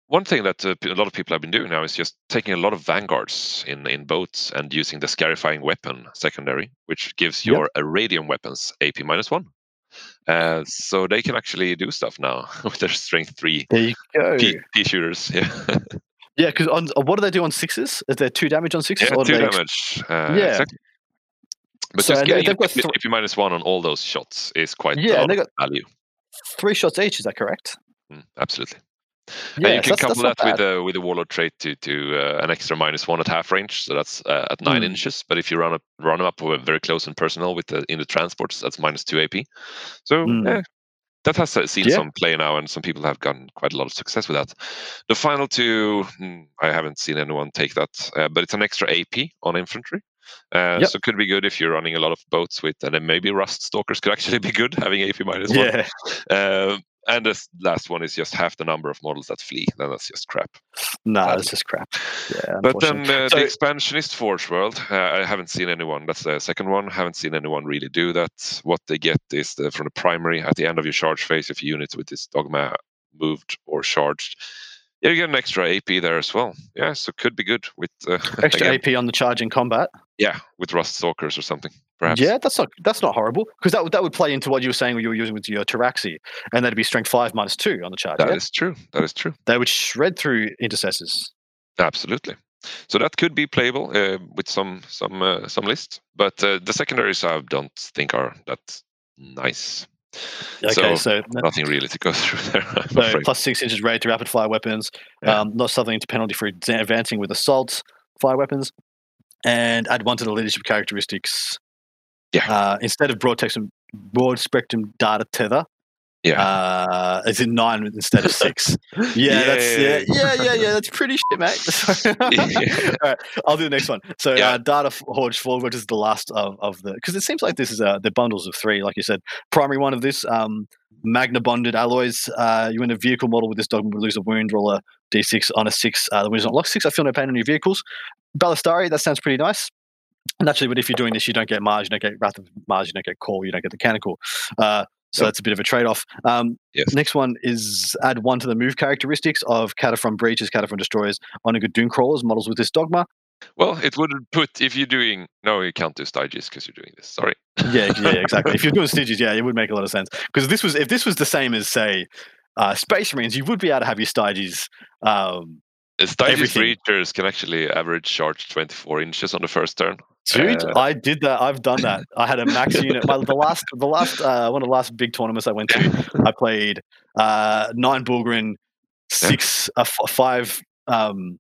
One thing that uh, a lot of people have been doing now is just taking a lot of vanguards in in boats and using the scarifying weapon secondary, which gives your radium weapons AP minus one. Uh, so they can actually do stuff now with their strength three There you go. P, P shooters. Yeah, Yeah, because on uh, what do they do on sixes? Is there two damage on sixes? yeah or two damage. Uh, Yeah. exactly. But So, just getting they've got AP, AP minus one on all those shots is quite Yeah, a and lot they got- value. three shots each. Is that correct? Mm, absolutely. Yeah, and you can couple that with a the with the warlord trait to to uh, an extra minus one at half range, so that's uh, at nine Mm. inches. But if you run up run them up very close and personal with the in the transports, that's minus two AP. So Mm. yeah, that has uh, seen Yeah. some play now, and some people have gotten quite a lot of success with that. The final two, mm, I haven't seen anyone take that, uh, but it's an extra AP on infantry. Uh, Yep. So it could be good if you're running a lot of boats with, and then maybe rust stalkers could actually be good having AP minus one. Yeah, Uh, and the last one is just half the number of models that flee. Then that's just crap. no, Sadly. that's just crap. Yeah, But then uh, So- the expansionist Forge World, uh, I haven't seen anyone. That's the second one. Haven't seen anyone really do that. What they get is the, from the primary at the end of your charge phase, if units with this dogma moved or charged, yeah, you get an extra AP there as well. Yeah, so could be good with uh, extra again, AP on the charge in combat. yeah, with rust stalkers or something. Perhaps. Yeah, that's not that's not horrible because that would that would play into what you were saying when you were using with your Pteraxii, and that'd be strength five minus two on the charge. that yeah? is true. That is true. They would shred through intercessors. Absolutely. So that could be playable uh, with some some uh, some lists, but uh, the secondaries I don't think are that nice. Okay, So, so, Nothing really to go through there. I'm so plus six inches rate to rapid fire weapons, Yeah. um, not something to penalty for advancing with assault fire weapons, and add one to the leadership characteristics. Yeah. Uh, instead of broad spectrum, broad spectrum data tether, yeah. uh, is it nine instead of six? Yeah, that's yeah, yeah, yeah, yeah. That's pretty shit, mate. All right, I'll do the next one. So, Yeah. uh, data Forge Forward, which is the last of, of the because it seems like this is uh, the bundles of three, like you said. Primary one of this, um, Magna bonded alloys. Uh, you win a vehicle model with this dog lose a wound, roll a d6 on a six. Uh, the wound is not locked six. I feel no pain on your vehicles. Ballistarii, that sounds pretty nice. Naturally, but if you're doing this, you don't get Mars, you don't get Wrath of Mars, you don't get Cawl, you don't get the Mechanical. Uh, so Nope. that's a bit of a trade-off. Um, Yes. Next one is add one to the move characteristics of Kataphron Breaches, Kataphron Destroyers, Onager Dunecrawlers, models with this dogma. Well, it would put if you're doing no, you can't do Stygies because you're doing this. Sorry. Yeah, yeah, exactly. if you're doing Stygies, yeah, it would make a lot of sense. Because this was if this was the same as say uh, Space Marines, you would be able to have your Stygies. Um, Uh, Stygies Everything. breachers can actually average charge 24 inches on the first turn. Dude, Uh, I did that. I've done that. I had a max unit. My, the last, the last, uh, one of the last big tournaments I went to, I played uh, nine Bulgrin, six, uh, f- five um,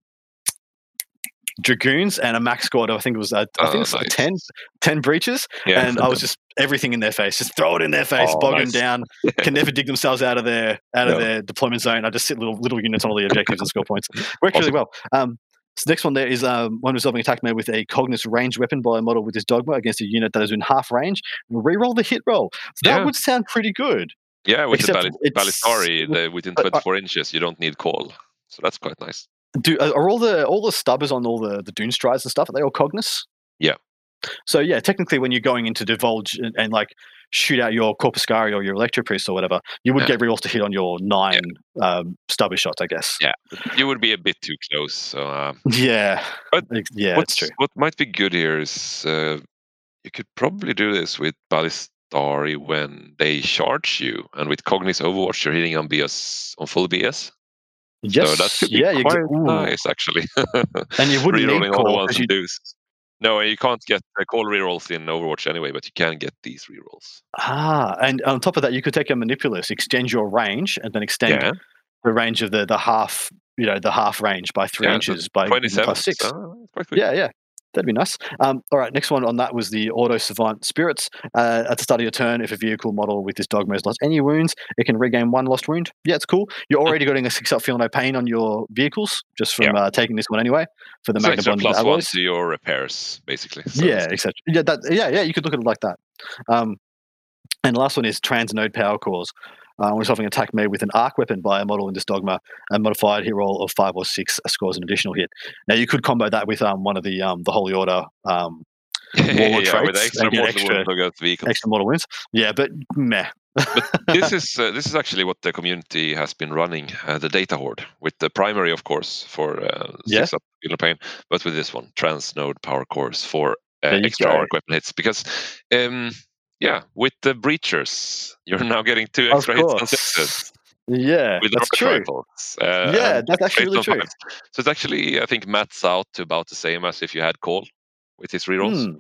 Dragoons, and a max squad. I think it was, uh, I think Oh, it was nice. 10, 10 breaches. Yeah. and I was just everything in their face, just throw it in their face, Oh, bog nice. them down, can never dig themselves out of their out of their deployment zone. I just sit little little units on all the objectives and score points. Worked really well. Um, so next one there is um, one resolving attack made with a Cognis ranged weapon by a model with this dogma against a unit that is in half range. Reroll the hit roll. So that Yeah. would sound pretty good. yeah, with the except the, within but, uh, 24 inches, you don't need Cawl. So that's quite nice. Do uh, are all the all the stubbers on all the the dune strides and stuff? Are they all Cognis? Yeah. So yeah, technically, when you're going into divulge and, and like shoot out your Corpuscarii or your electropriest or whatever, you would Yeah. get rerolls to hit on your nine um, stubby shots, I guess. Yeah. You would be a bit too close. So uh, Yeah, But yeah, that's true. what might be good here is uh, you could probably do this with Ballistarii when they charge you, and with Cognis Overwatch, you're hitting on BS on full BS. Yes, so that could be yeah, quite nice, actually. And you wouldn't need the Cawl ones 'cause you. No, you can't get Cawl rerolls in Overwatch anyway, but you can get these rerolls. ah, and on top of that, you could take a manipulus, extend your range, and then extend Yeah, the range of the the half, you know, the half range by three Yeah, inches by giving them 27. plus six. good. Yeah, yeah. That'd be nice. Um, all right, next one on that was the Auto Savant Spirits. Uh, at the start of your turn, if a vehicle model with this dogma has lost any wounds, it can regain one lost wound. Yeah, it's cool. You're already getting a six up feel no pain on your vehicles just from uh, taking this one anyway for the So Magna Bond plus one to your repairs, basically. So Yeah, exactly. Yeah, that. Yeah, yeah. You could look at it like that. Um, and last one is transnode power cores, uh, which often attack made with an arc weapon by a model in this dogma and modified hit roll of five or six scores an additional hit. Now you could combo that with um, one of the um, the holy order um, warlord yeah, with extra extra, wounds extra mortal wins. Yeah, but meh. but this is uh, this is actually what the community has been running uh, the data horde with the primary, of course, for uh, Yeah. six up Pain, but with this one, transnode power cores for uh, extra go. arc weapon hits. Because, um, yeah, with the breachers, you're now getting two extra hits on sixes Yeah, with that's true. rifles. Uh, Yeah, that's actually really true. So it's actually, I think, mats out to about the same as if you had Cawl with his rerolls. Hmm.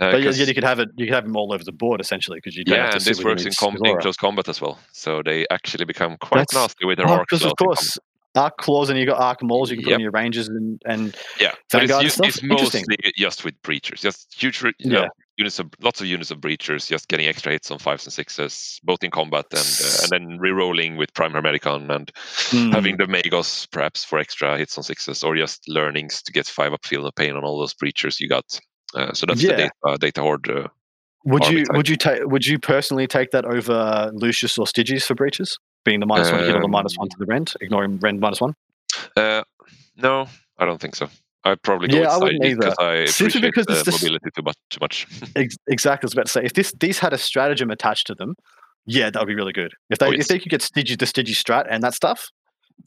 Uh, But yeah, you could have it. You could have them all over the board essentially because you don't yeah, have to and this works in, com- in close combat as well. So they actually become quite That's- nasty with their Oh, arc because of course, arc claws and you got arc mauls. You can put Yep. on your ranges and and Yeah, it's, it's mostly just with breachers, just huge you Yeah. Units of lots of units of breachers, just getting extra hits on fives and sixes, both in combat and uh, and then re-rolling with prime Hermeticon and Hmm. having the Magos perhaps for extra hits on sixes, or just learnings to get five up field of pain on all those breachers you got. Uh, so that's Yeah. the data, data horde. Uh, Would you type. would you take would you personally take that over Lucius or Stygies for breaches? Being the minus one hit or the minus one to the rend, ignoring rend minus one. uh, no, I don't think so. I'd probably go Yeah, I with either. because I appreciate because the this- mobility too much. Too much. Ex- exactly, I was about to say if this these had a stratagem attached to them, yeah, that would be really good. If they Oh, if they could get Stygies the Stygies strat and that stuff,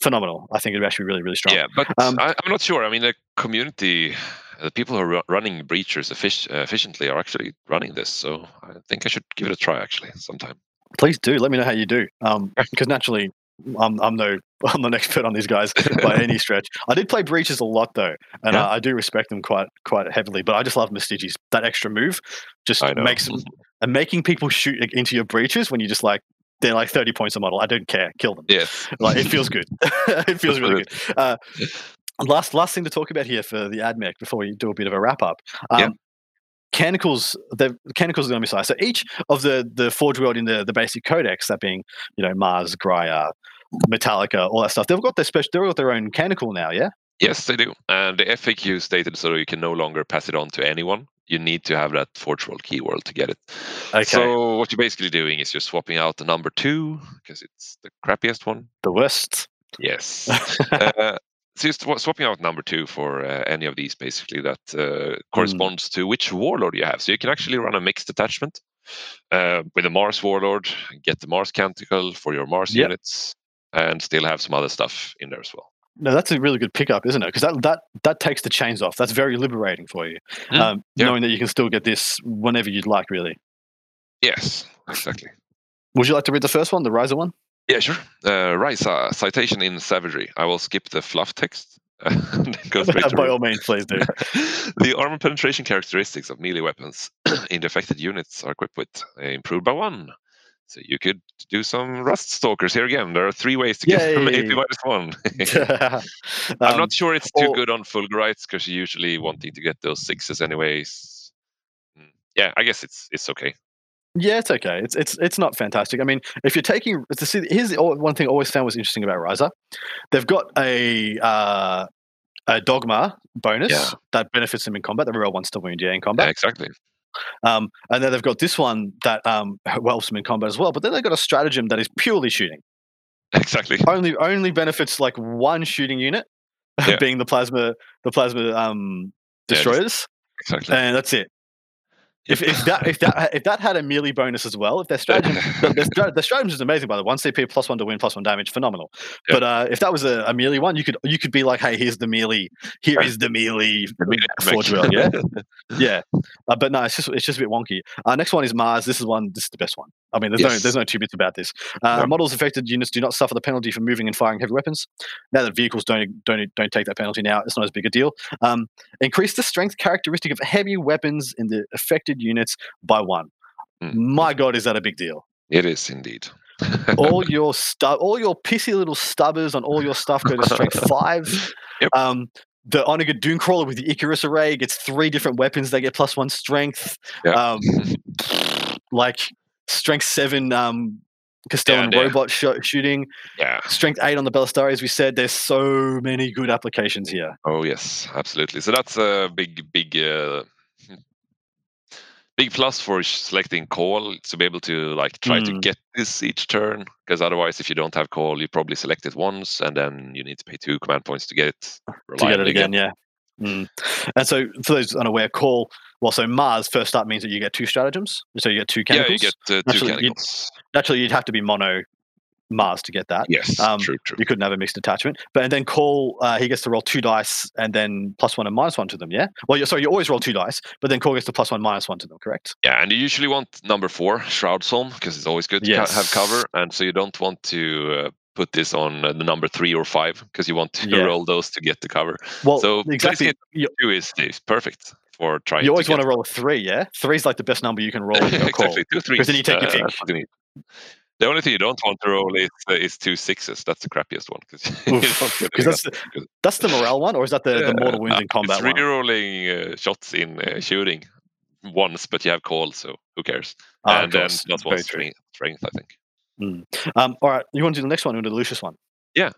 phenomenal. I think it'd actually be really really strong. Yeah, but Um, I, I'm not sure. I mean, the community, the people who are running breachers effic- efficiently are actually running this. So I think I should give it a try actually sometime. Please do let me know how you do. Um, because naturally, I'm I'm no I'm not an expert on these guys by any stretch. I did play breaches a lot though, and Yeah. I, I do respect them quite quite heavily. But I just love my Stygies. That extra move just makes and making people shoot into your breaches when you just like they're like 30 points a model. I don't care. Kill them. Yes. Like it feels good. it feels really good. Uh, last last thing to talk about here for the AdMech before we do a bit of a wrap up. Um, Yeah. Canticles, the Canticles are going to be size. So each of the the Forge World in the the basic codex, that being you know Mars, Graia, Metallica, all that stuff, they've got their special. They've got their own Canticle now. Yeah. Yes, they do. And the FAQ stated so you can no longer pass it on to anyone. You need to have that Forge World keyword to get it. Okay. So what you're basically doing is you're swapping out the number two because it's the crappiest one. the worst. Yes. uh, so you're swa- swapping out number two for uh, any of these basically that uh, corresponds to which warlord you have. So you can actually run a mixed attachment uh, with a Mars warlord, get the Mars canticle for your Mars Yep. units, and still have some other stuff in there as well. No, that's a really good pickup, isn't it? Because that, that that takes the chains off. That's very liberating for you, Mm, um, yeah. knowing that you can still get this whenever you'd like. Really. Yes, exactly. Would you like to read the first one, the Ryza one? Yeah, sure. Uh, Ryza, citation in savagery. I will skip the fluff text. go straight to By all means, please do. the armor penetration characteristics of melee weapons in the affected units are equipped with uh, improved by one. So you could do some rust stalkers here again. There are three ways to get from. AP minus one. I'm Um, not sure it's too or- good on Fulgurites because you're usually wanting to get those sixes anyways. Mm, Yeah, I guess it's it's okay. Yeah, it's okay. It's it's it's not fantastic. I mean, if you're taking to see, here's the, one thing I always found was interesting about Ryza. They've got a uh, a dogma bonus Yeah. that benefits them in combat. The real one's to wound, yeah, in Yeah, combat. exactly. Um, and then they've got this one that um, helps them in combat as well. But then they've got a stratagem that is purely shooting. Exactly. Only only benefits like one shooting unit, Yeah. being the plasma the plasma um, Yeah, destroyers, Exactly. and that's it. If, if that if that if that had a melee bonus as well, if their stratagem the, the, stratagem is amazing by the way. one CP plus one to win plus one damage, phenomenal. Yeah. But uh, if that was a, a melee one, you could you could be like, hey, here's the melee, here is the melee forge mech. yeah, yeah. Uh, but no, it's just it's just a bit wonky. Uh, next one is Mars. This is one. This is the best one. I mean, there's no there's no two bits about this. Uh, No. Models affected units do not suffer the penalty for moving and firing heavy weapons. Now that vehicles don't don't don't take that penalty now, it's not as big a deal. Um, increase the strength characteristic of heavy weapons in the affected units by one. Mm. My God, is that a big deal? It is indeed. all your stuff, all your pissy little stubbers on all your stuff go to strength five. Yep. Um, the Onager Dunecrawler with the Icarus array gets three different weapons. They get plus one strength. Yeah. Um, like strength seven um, Castellan Yeah, robot sho- shooting. yeah. Strength eight on the Ballistarii, as we said. There's so many good applications here. Oh yes, absolutely. So that's a big, big, uh, big plus for selecting Cawl to be able to like try to Mm. get this each turn because otherwise if you don't have Cawl you probably select it once and then you need to pay two command points to get it to get it again. Yeah. Mm. And so, for those unaware, Cawl well. So Mars first up means that you get two stratagems. So you get two canticles. yeah you get uh, two canticles Naturally, you'd have to be mono Mars to get that. yes um, true true You couldn't have a mixed attachment. But and then Cawl, uh, he gets to roll two dice and then plus one and minus one to them. Yeah. Well, you're, sorry, you always roll two dice, but then Cawl gets to plus one minus one to them. Correct. yeah and you usually want number four shroud Psalm because it's always good to ca- have cover and so you don't want to uh, put this on uh, the number three or five because you want to Yeah. roll those to get the cover Well, So, exactly. two is, is perfect for trying you always to want to roll a three. Yeah. Three is like the best number you can roll. with your Cawl. exactly two threes. Because then you take your uh, pick. that's what you need. The only thing you don't want to roll is uh, is two sixes. That's the crappiest one because Because that's the, that's the morale one, or is that the, the mortal wounds in combat It's one? re-rolling uh, shots in uh, shooting once, but you have Cawl, so who cares? Ah, of and then course. plus Very one strength, strength, I think. Um, all right, you want to do the next one or the Lucius one? Yeah.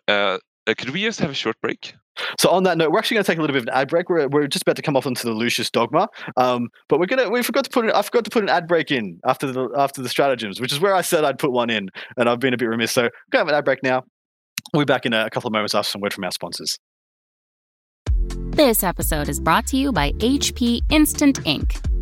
Uh, could we just have a short break? So on that note, we're actually going to take a little bit of an ad break. We're, we're just about to come off into the Lucius dogma, um, but we're gonna we forgot to put an, I forgot to put an ad break in after the after the stratagems, which is where I said I'd put one in, and I've been a bit remiss. So we're gonna have an ad break now. We'll be back in a, couple of moments after some word from our sponsors. This episode is brought to you by HP Instant Ink.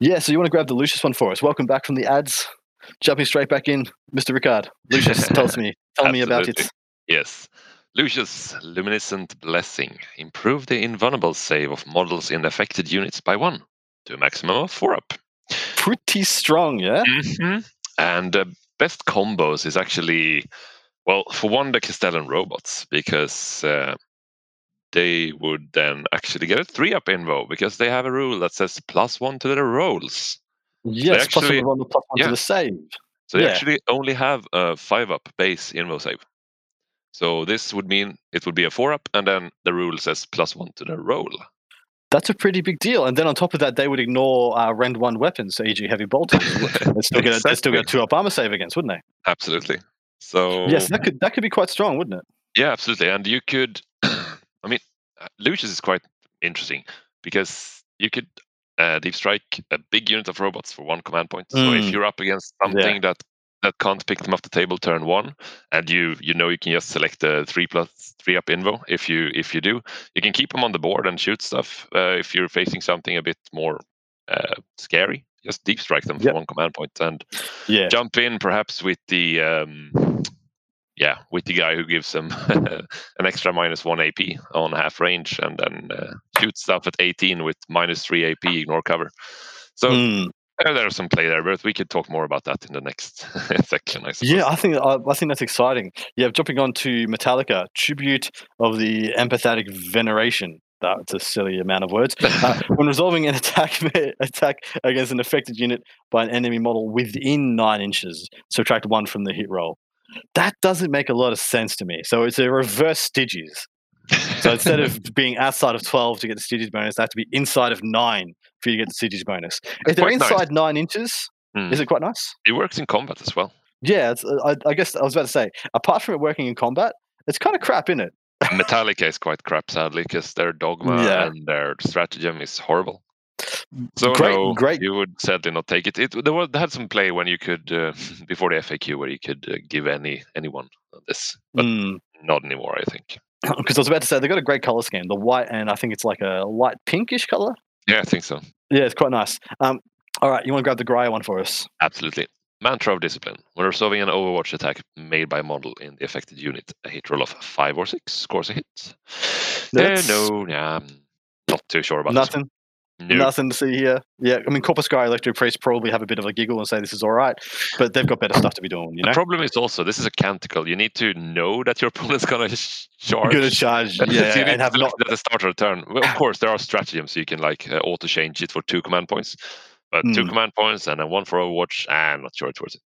Yeah, so you want to grab the Lucius one for us? Welcome back from the ads. Jumping straight back in, Mr. Ricard. Lucius, tell us me, tell me about it. Yes. Lucius Luminescent Blessing. Improve the invulnerable save of models in affected units by one to a maximum of four up. Pretty strong, yeah. Mhm. And uh, best combos is actually, well, for one, the Castellan robots, because uh, they would then actually get a three up invo because they have a rule that says plus one to their rolls. Yes, plus actually- one plus one yeah. to the save. So they Yeah. actually only have a five up base invo save. So this would mean it would be a four up, and then the rule says plus one to the roll. That's a pretty big deal. And then on top of that, they would ignore uh, Rend one weapons, so e.g., heavy bolting. They'd still get a, they'd still get a two up armor save against, wouldn't they? Absolutely. So Yes, that could that could be quite strong, wouldn't it? Yeah, absolutely. And you could, I mean, uh, Lucius is quite interesting because you could uh, deep strike a big unit of robots for one command point. So if Mm. you're up against something that that can't pick them off the table turn one, and you you know you can just select the three plus three up invo. If you if you do, you can keep them on the board and shoot stuff. Uh, if you're facing something a bit more uh, scary, just deep strike them for one command point and Yeah. jump in perhaps with the um, yeah with the guy who gives them an extra minus one AP on half range and then uh, shoot stuff at 18 with minus three AP ignore cover. So Mm. uh, there's some play there, but we could talk more about that in the next section. I suppose. Yeah, I think I, I think that's exciting. Yeah, jumping on to Metallica, tribute of the empathetic veneration. That's a silly amount of words. Uh, when resolving an attack attack against an affected unit by an enemy model within nine inches, subtract one from the hit roll. That doesn't make a lot of sense to me. So it's a reverse Styges. So instead of being outside of 12 to get the Styges bonus, they have to be inside of 9 for you to get the Styges bonus. If they're quite nice. inside 9 inches, Hmm. is it quite nice? it works in combat as well. Yeah, it's, uh, I, I guess I was about to say, apart from it working in combat, it's kind of crap in it. Metallica is quite crap, sadly, because their dogma Yeah. and their stratagem is horrible. So Great- no, great- you would sadly not take it. It there was they had some play when you could uh, before the FAQ where you could uh, give any anyone this, but not anymore. I think. Because I was about to say, they've got a great color scheme the white, and I think it's like a light pinkish color. Yeah, I think so. Yeah, it's quite nice. Um, all right, you want to grab the Graia one for us? Absolutely. Mantra of Discipline. When resolving an Overwatch attack made by a model in the affected unit, a hit roll of five or six scores a hit. That's- Uh, no, yeah, I'm not too sure about this. Nothing. Nothing to see here. Yeah, I mean, Corpuscarii Electro Priest probably have a bit of a giggle and say this is all right, but they've got better stuff to be doing, you The know? problem is also this is a canticle. You need to know that your opponent's gonna sh- charge. Good to charge, yeah, you and have to not. at the start of the turn. Well, of course, there are stratagems so you can like uh, auto change it for two command points. But two Mm. command points and then one for Overwatch. I'm not sure it's worth it.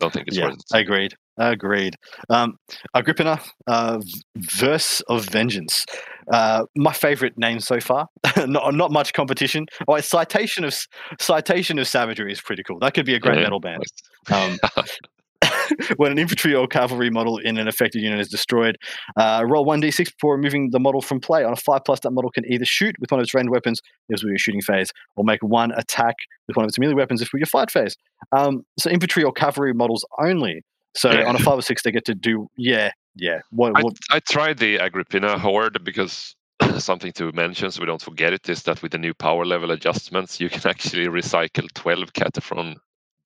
Don't think it's yeah, worth it. I agreed. Agreed. Um, Agrippina, uh, Verse of Vengeance. Uh, my favorite name so far. not not much competition. Oh, citation of citation of savagery is pretty cool. That could be a great Yeah, metal band. Um, when an infantry or cavalry model in an affected unit is destroyed, uh, roll 1d6 before removing the model from play. On a 5 plus, that model can either shoot with one of its ranged weapons if we're your shooting phase, or make one attack with one of its melee weapons if we're your fight phase. Um, so infantry or cavalry models only. So Yeah. on a 5 or 6, they get to do, yeah, yeah. What, I, what, I tried the Agrippina Horde because something to mention so we don't forget it is that with the new power level adjustments, you can actually recycle 12 Kataphron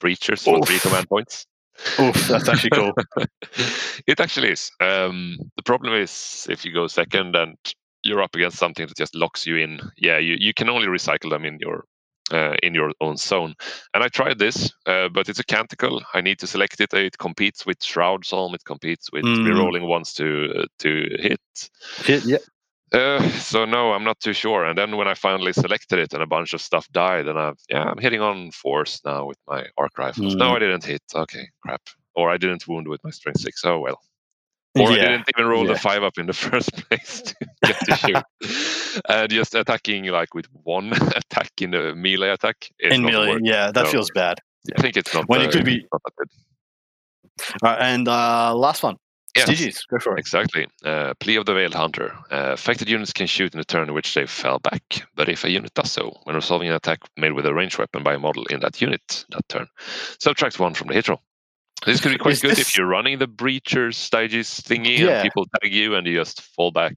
breachers for three command points. oof, that's actually cool. it actually is. Um, the problem is if you go second and you're up against something that just locks you in, yeah, you, you can only recycle them in your uh, in your own zone. And I tried this, uh, but it's a canticle. I need to select it. It competes with Shroud Psalm. It competes with Mm. rerolling ones to uh, to hit. Hit, yeah. Uh, so no, I'm not too sure. And then when I finally selected it and a bunch of stuff died, and I yeah, I'm hitting on force now with my arc rifles. No, Mm. I didn't hit. Okay, crap. Or I didn't wound with my strength six. Oh well. Or I yeah. didn't even roll yeah. the five up in the first place to get to shoot. and just attacking like with one attack in the melee attack. Is In melee, yeah, that No. feels bad. I think it's not. When it uh, could be- not that good. All right, and uh, last one. Yes. Go for it. Exactly. Uh, plea of the Veiled Hunter. Uh, affected units can shoot in a turn in which they fell back, but if a unit does so, when resolving an attack made with a ranged weapon by a model in that unit that turn, subtract one from the hit roll. This could be quite Is good this- if you're running the Breachers Stygies thingy Yeah. and people tag you and you just fall back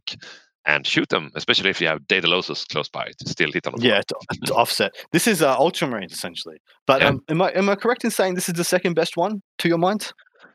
and shoot them, especially if you have Daedalosus close by to still hit on them. Yeah, to, to offset. This is uh, Ultramarines essentially. But Yeah. um, am I am I correct in saying this is the second best one to your mind?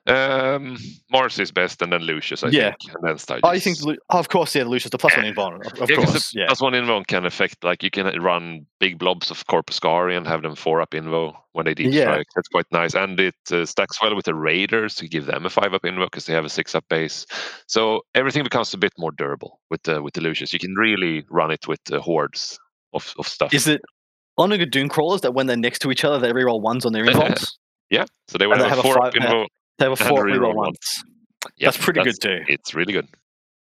Um, Mars is best and then Lucius, I Yeah. think, and then Stygies. Oh, you think? Of course, yeah, Lucius, the plus one invulnerable, of, of Yeah, course. the Yeah, plus one invo can affect like you can run big blobs of Corpuscarii and have them four up invo when they deep Yeah. strike. That's quite nice, and it uh, stacks well with the Raiders to give them a five up invo because they have a six up base. So everything becomes a bit more durable with the with the Lucius. You can really run it with uh, hordes of, of stuff. is it Onager Dunecrawlers that when they're next to each other they reroll ones on their involves? yeah, so they will and have, have a a four up five- yeah. invo. They were four reroll ones. Yeah, That's pretty good too. It's really good.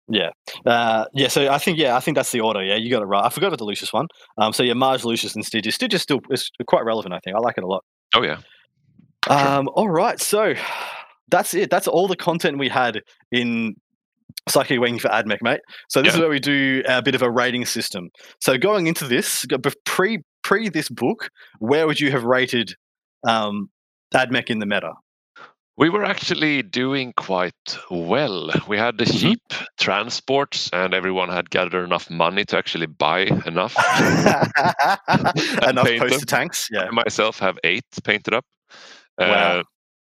Yeah. Uh, yeah, so I think yeah, I think that's the order. Yeah, you got it right. I forgot about the Lucius one. Um, so yeah, Mars, Lucius, and Stygies. Stygies still is quite relevant. I think I like it a lot. Oh yeah, Um, all right, so that's it. That's all the content we had in Psychic Awakening for AdMech, mate. So this is where we do a bit of a rating system. So going into this, pre pre this book, where would you have rated um, AdMech in the meta? We were actually doing quite well. We had the Mhm. cheap transports, and everyone had gathered enough money to actually buy enough. Enough poster them. tanks. Yeah. I myself have eight painted up. Wow. Uh,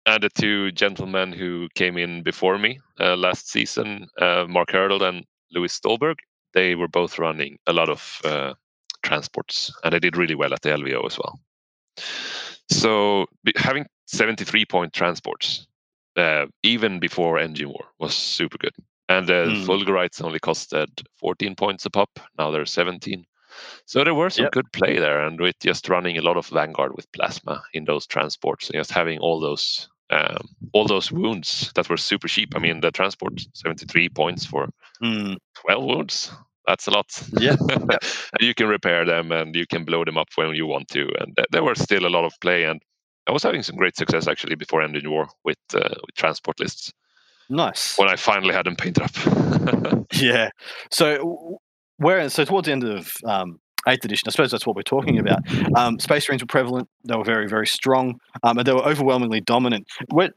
and the two gentlemen who came in before me uh, last season, uh, Mark Hurdle and Louis Stolberg, they were both running a lot of uh, transports, and they did really well at the LVO as well. So having 73 point transports, uh, even before Engine War, was super good. And the Hmm. Fulgurites only costed 14 points a pop. Now they're 17. So there were some Yep. good play there, and with just running a lot of Vanguard with plasma in those transports, and just having all those um, all those wounds that were super cheap. I mean, the transport 73 points for Mm, 12 wounds. That's a lot. Yeah, and you can repair them and you can blow them up when you want to. And th- there were still a lot of play. And I was having some great success actually before Engine War with, uh, with transport lists nice. when I finally had them painted up. Yeah. So where so towards the end of um, eighth edition, I suppose that's what we're talking about. Um, space marines were prevalent. They were very very strong, um, and they were overwhelmingly dominant. Where,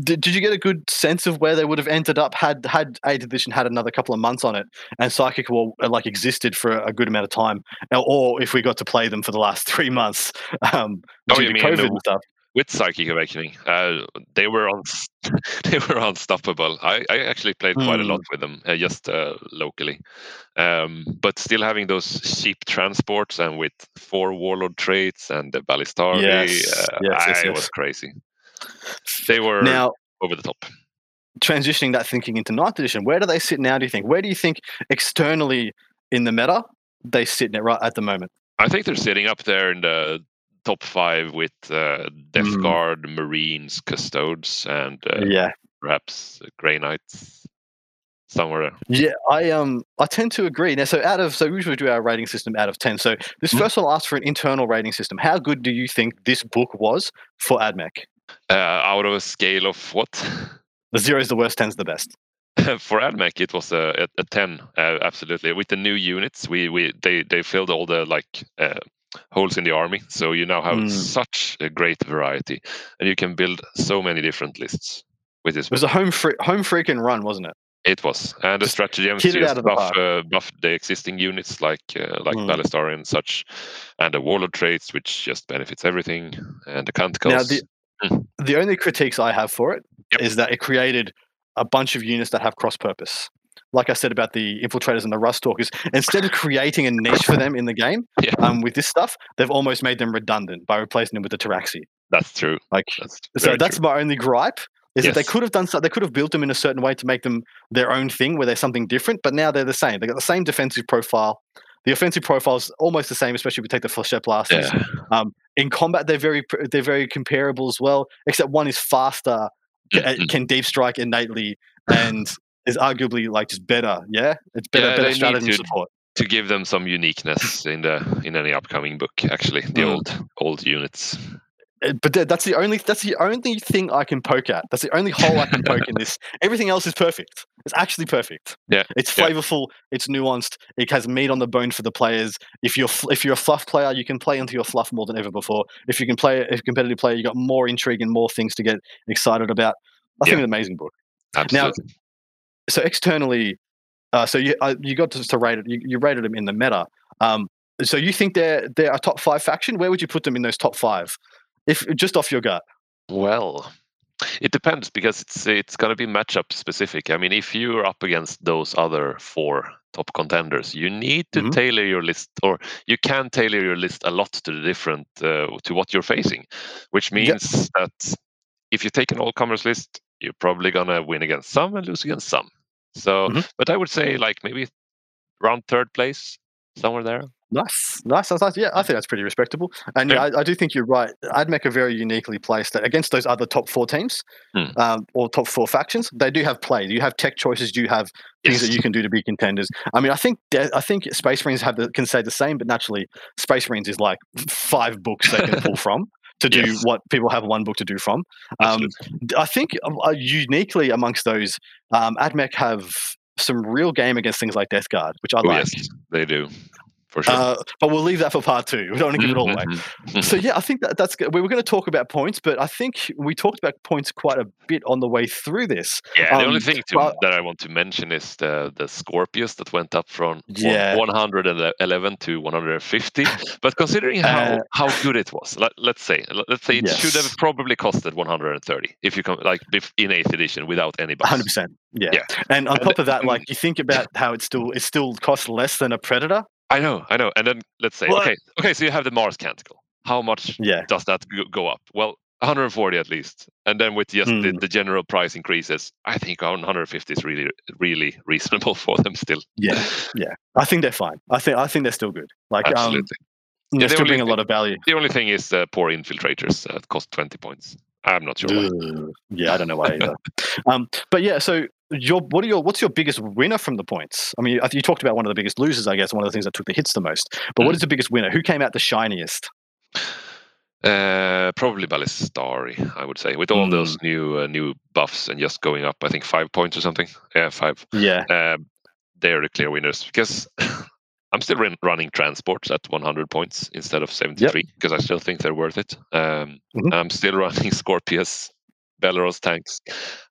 did, did you get a good sense of where they would have ended up had had eighth edition had another couple of months on it, and psychic war uh, like existed for a good amount of time, or- or if we got to play them for the last three months um, Oh, due you to mean COVID the- and stuff. with Psychic Awakening, uh, they were on, they were unstoppable. I, I actually played quite a Hmm. lot with them, uh, just uh, locally, um, but still having those cheap transports and with four warlord traits and the Ballistari, Yes, uh, yes, yes, I yes. was crazy. They were Now, over the top. transitioning that thinking into ninth edition, where do they sit now? Do you think? Where do you think externally in the meta they sit now right at the moment? I think they're sitting up there in the top five with uh, Death Mm. Guard, Marines, Custodes, and uh, yeah. perhaps Grey Knights somewhere. Yeah, I um I tend to agree. Now, so out of so we usually do our rating system out of ten. So this Mhm. first one asks for an internal rating system. How good do you think this book was for AdMech? Uh, out of a scale of what? The zero is the worst, ten's the best. for AdMech, it was a, a, a ten, uh, absolutely. With the new units, we, we they they filled all the like uh, holes in the army, so you now have Mm. such a great variety, and you can build so many different lists with this. It was a home free home freaking run, wasn't it? It was, and the Just stratagems hit it out just the buff park. uh, buff the existing units like uh, like Mm. And such, and the warlord traits, which just benefits everything, and the canticles. Now the the only critiques I have for it is Yep. that it created a bunch of units that have cross purpose. Like I said about the infiltrators and the rust stalkers, instead of creating a niche for them in the game, yeah, um, with this stuff, they've almost made them redundant by replacing them with the Pteraxii. that's true. Like That's So that's true. my only gripe is that they could have done so, they could have built them in a certain way to make them their own thing where they're something different, but now they're the same. They got the same defensive profile. The offensive profile is almost the same, especially if we take the flechette blasters. Yeah. Um, in combat, they're very they're very comparable as well, except one is faster, ca- Mhm. can deep strike innately, and is arguably like just better. Yeah, it's better, Yeah, better strategy to- support. to give them some uniqueness in the in any upcoming book. Actually, the Mm. old old units. Uh, But that's the only that's the only thing I can poke at. That's the only hole I can poke in this. Everything else is perfect. It's actually perfect. Yeah, It's yeah. flavorful. It's nuanced. It has meat on the bone for the players. If you're if you're a fluff player, you can play into your fluff more than ever before. If you can play if a competitive player, you got more intrigue and more things to get excited about. I think Yeah. it's an amazing book. Absolutely. Now, So externally, uh, so you uh, you got to, to rate it. You, you rated them in the meta. Um, so you think they're they're a top five faction? Where would you put them in those top five? If just off your gut. Well, it depends because it's it's going to be matchup specific. I mean, if you're up against those other four top contenders, you need to Mhm. tailor your list, or you can tailor your list a lot to the different uh, to what you're facing, which means that if you take an all comers list, you're probably gonna win against some and lose against some. So, Mhm. but I would say like maybe around third place, somewhere there. Nice, nice, nice, nice. Yeah, I think that's pretty respectable. And yeah, I, I do think you're right. AdMech are very uniquely placed against those other top four teams Hmm. um, or top four factions. They do have play. You have tech choices. You have things that you can do to be contenders. I mean, I think I think Space Marines have the, can say the same, but naturally, Space Marines is like five books they can pull from to do Yes. what people have one book to do from. Um, I think uh, uh, uniquely amongst those, um, AdMech have some real game against things like Death Guard, which I oh like. yes, they do, for sure. Uh, but we'll leave that for part two. We don't want to give it all away. Mhm, mhm. So yeah, I think that that's good. We were going to talk about points, but I think we talked about points quite a bit on the way through this. Yeah, the only Um, thing to, well- that I want to mention is the the Scorpius that went up from Yeah. 111 to 150. But considering how, Uh, how good it was, let, let's say let- let's say it should have probably costed 130 if you come like in eighth edition without any buffs. Hundred percent. Yeah. Yeah. And on top of that, like you think about how it still it still costs less than a Predator. I know, I know. And then let's say What? okay, okay, so you have the Mars Canticle. How much Yeah. does that go- up? Well, 140 at least, and then with just the, Hmm. the general price increases, I think 150 is really really reasonable for them still. Yeah. Yeah. I think they're fine. I think I think they're still good. Like um, Absolutely. they're Yeah, still only- bring a lot of value. The only thing is uh, poor infiltrators that cost 20 points. I'm not sure. Ugh. Yeah, I don't know why either. um, but yeah, so your what are your what's your biggest winner from the points? I mean, you talked about one of the biggest losers, I guess, one of the things that took the hits the most. But Mm. what is the biggest winner? Who came out the shiniest? Uh, probably Ballistari, I would say, with all those Mm. new uh, new buffs and just going up. I think five points or something. Yeah, five. Yeah. Um, they're the clear winners because I'm still run, running transports at 100 points instead of 73 because I still think they're worth it. Um, Mhm. I'm still running Scorpius, Belarus tanks.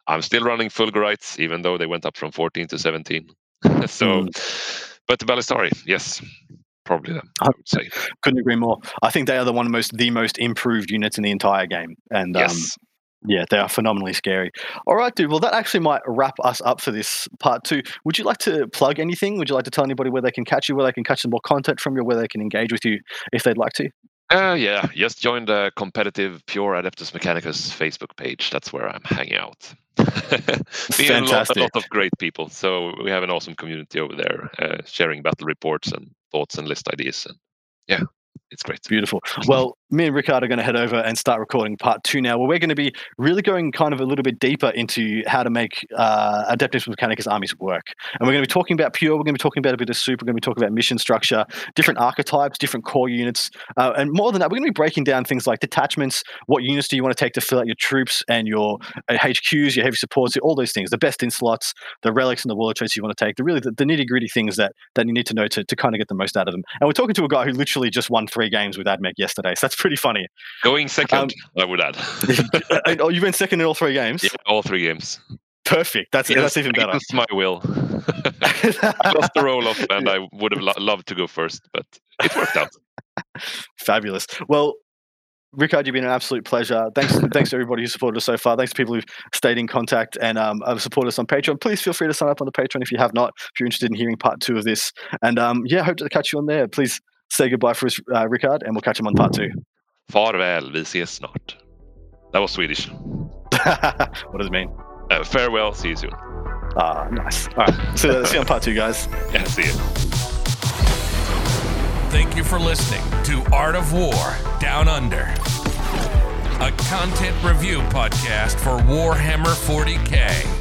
I'm still running Fulgurites, even though they went up from 14 to 17. so, but the Ballistari, yes, probably them. I would say Couldn't agree more. I think they are the one most the most improved units in the entire game. And um, yes. yeah, they are phenomenally scary. All right, dude. Well, that actually might wrap us up for this part two. Would you like to plug anything? Would you like to tell anybody where they can catch you, where they can catch some more content from you, where they can engage with you if they'd like to? Uh, yeah, just join the competitive Pure Adeptus Mechanicus Facebook page. That's where I'm hanging out. Meeting a lot, a lot of great people. So we have an awesome community over there, uh, sharing battle reports and thoughts and list ideas. And yeah, it's great. Beautiful. Well, me and Rickard are going to head over and start recording part two now, where we're going to be really going kind of a little bit deeper into how to make uh, Adeptus Mechanicus armies work. And we're going to be talking about pure, we're going to be talking about a bit of soup, we're going to be talking about mission structure, different archetypes, different core units. Uh, and more than that, we're going to be breaking down things like detachments, what units do you want to take to fill out your troops and your uh, HQs, your heavy supports, all those things, the best in slots, the relics and the warlord traits you want to take, the really the, the nitty gritty things that, that you need to know to, to kind of get the most out of them. And we're talking to a guy who literally just won three games with AdMech yesterday. So that's pretty funny. Going second, um, I would add. oh, you went second in all three games? Yeah, all three games. Perfect. That's yes, that's even better. My will. I lost the roll off, and I would have lo- loved to go first, but it worked out. Fabulous. Well, Rickard, you've been an absolute pleasure. Thanks, thanks to everybody who supported us so far. Thanks to people who've stayed in contact and um, supported us on Patreon. Please feel free to sign up on the Patreon if you have not, if you're interested in hearing part two of this. And um, yeah, hope to catch you on there. Please say goodbye for us, uh, Rickard, and we'll catch him on part two. Farväl, vi ses snart. That was Swedish. what does it mean? Uh, farewell, see you soon. Ah, nice. All right, so, see you on part two, guys. Yeah, see you. Thank you for listening to Art of War Down Under, a content review podcast for Warhammer 40k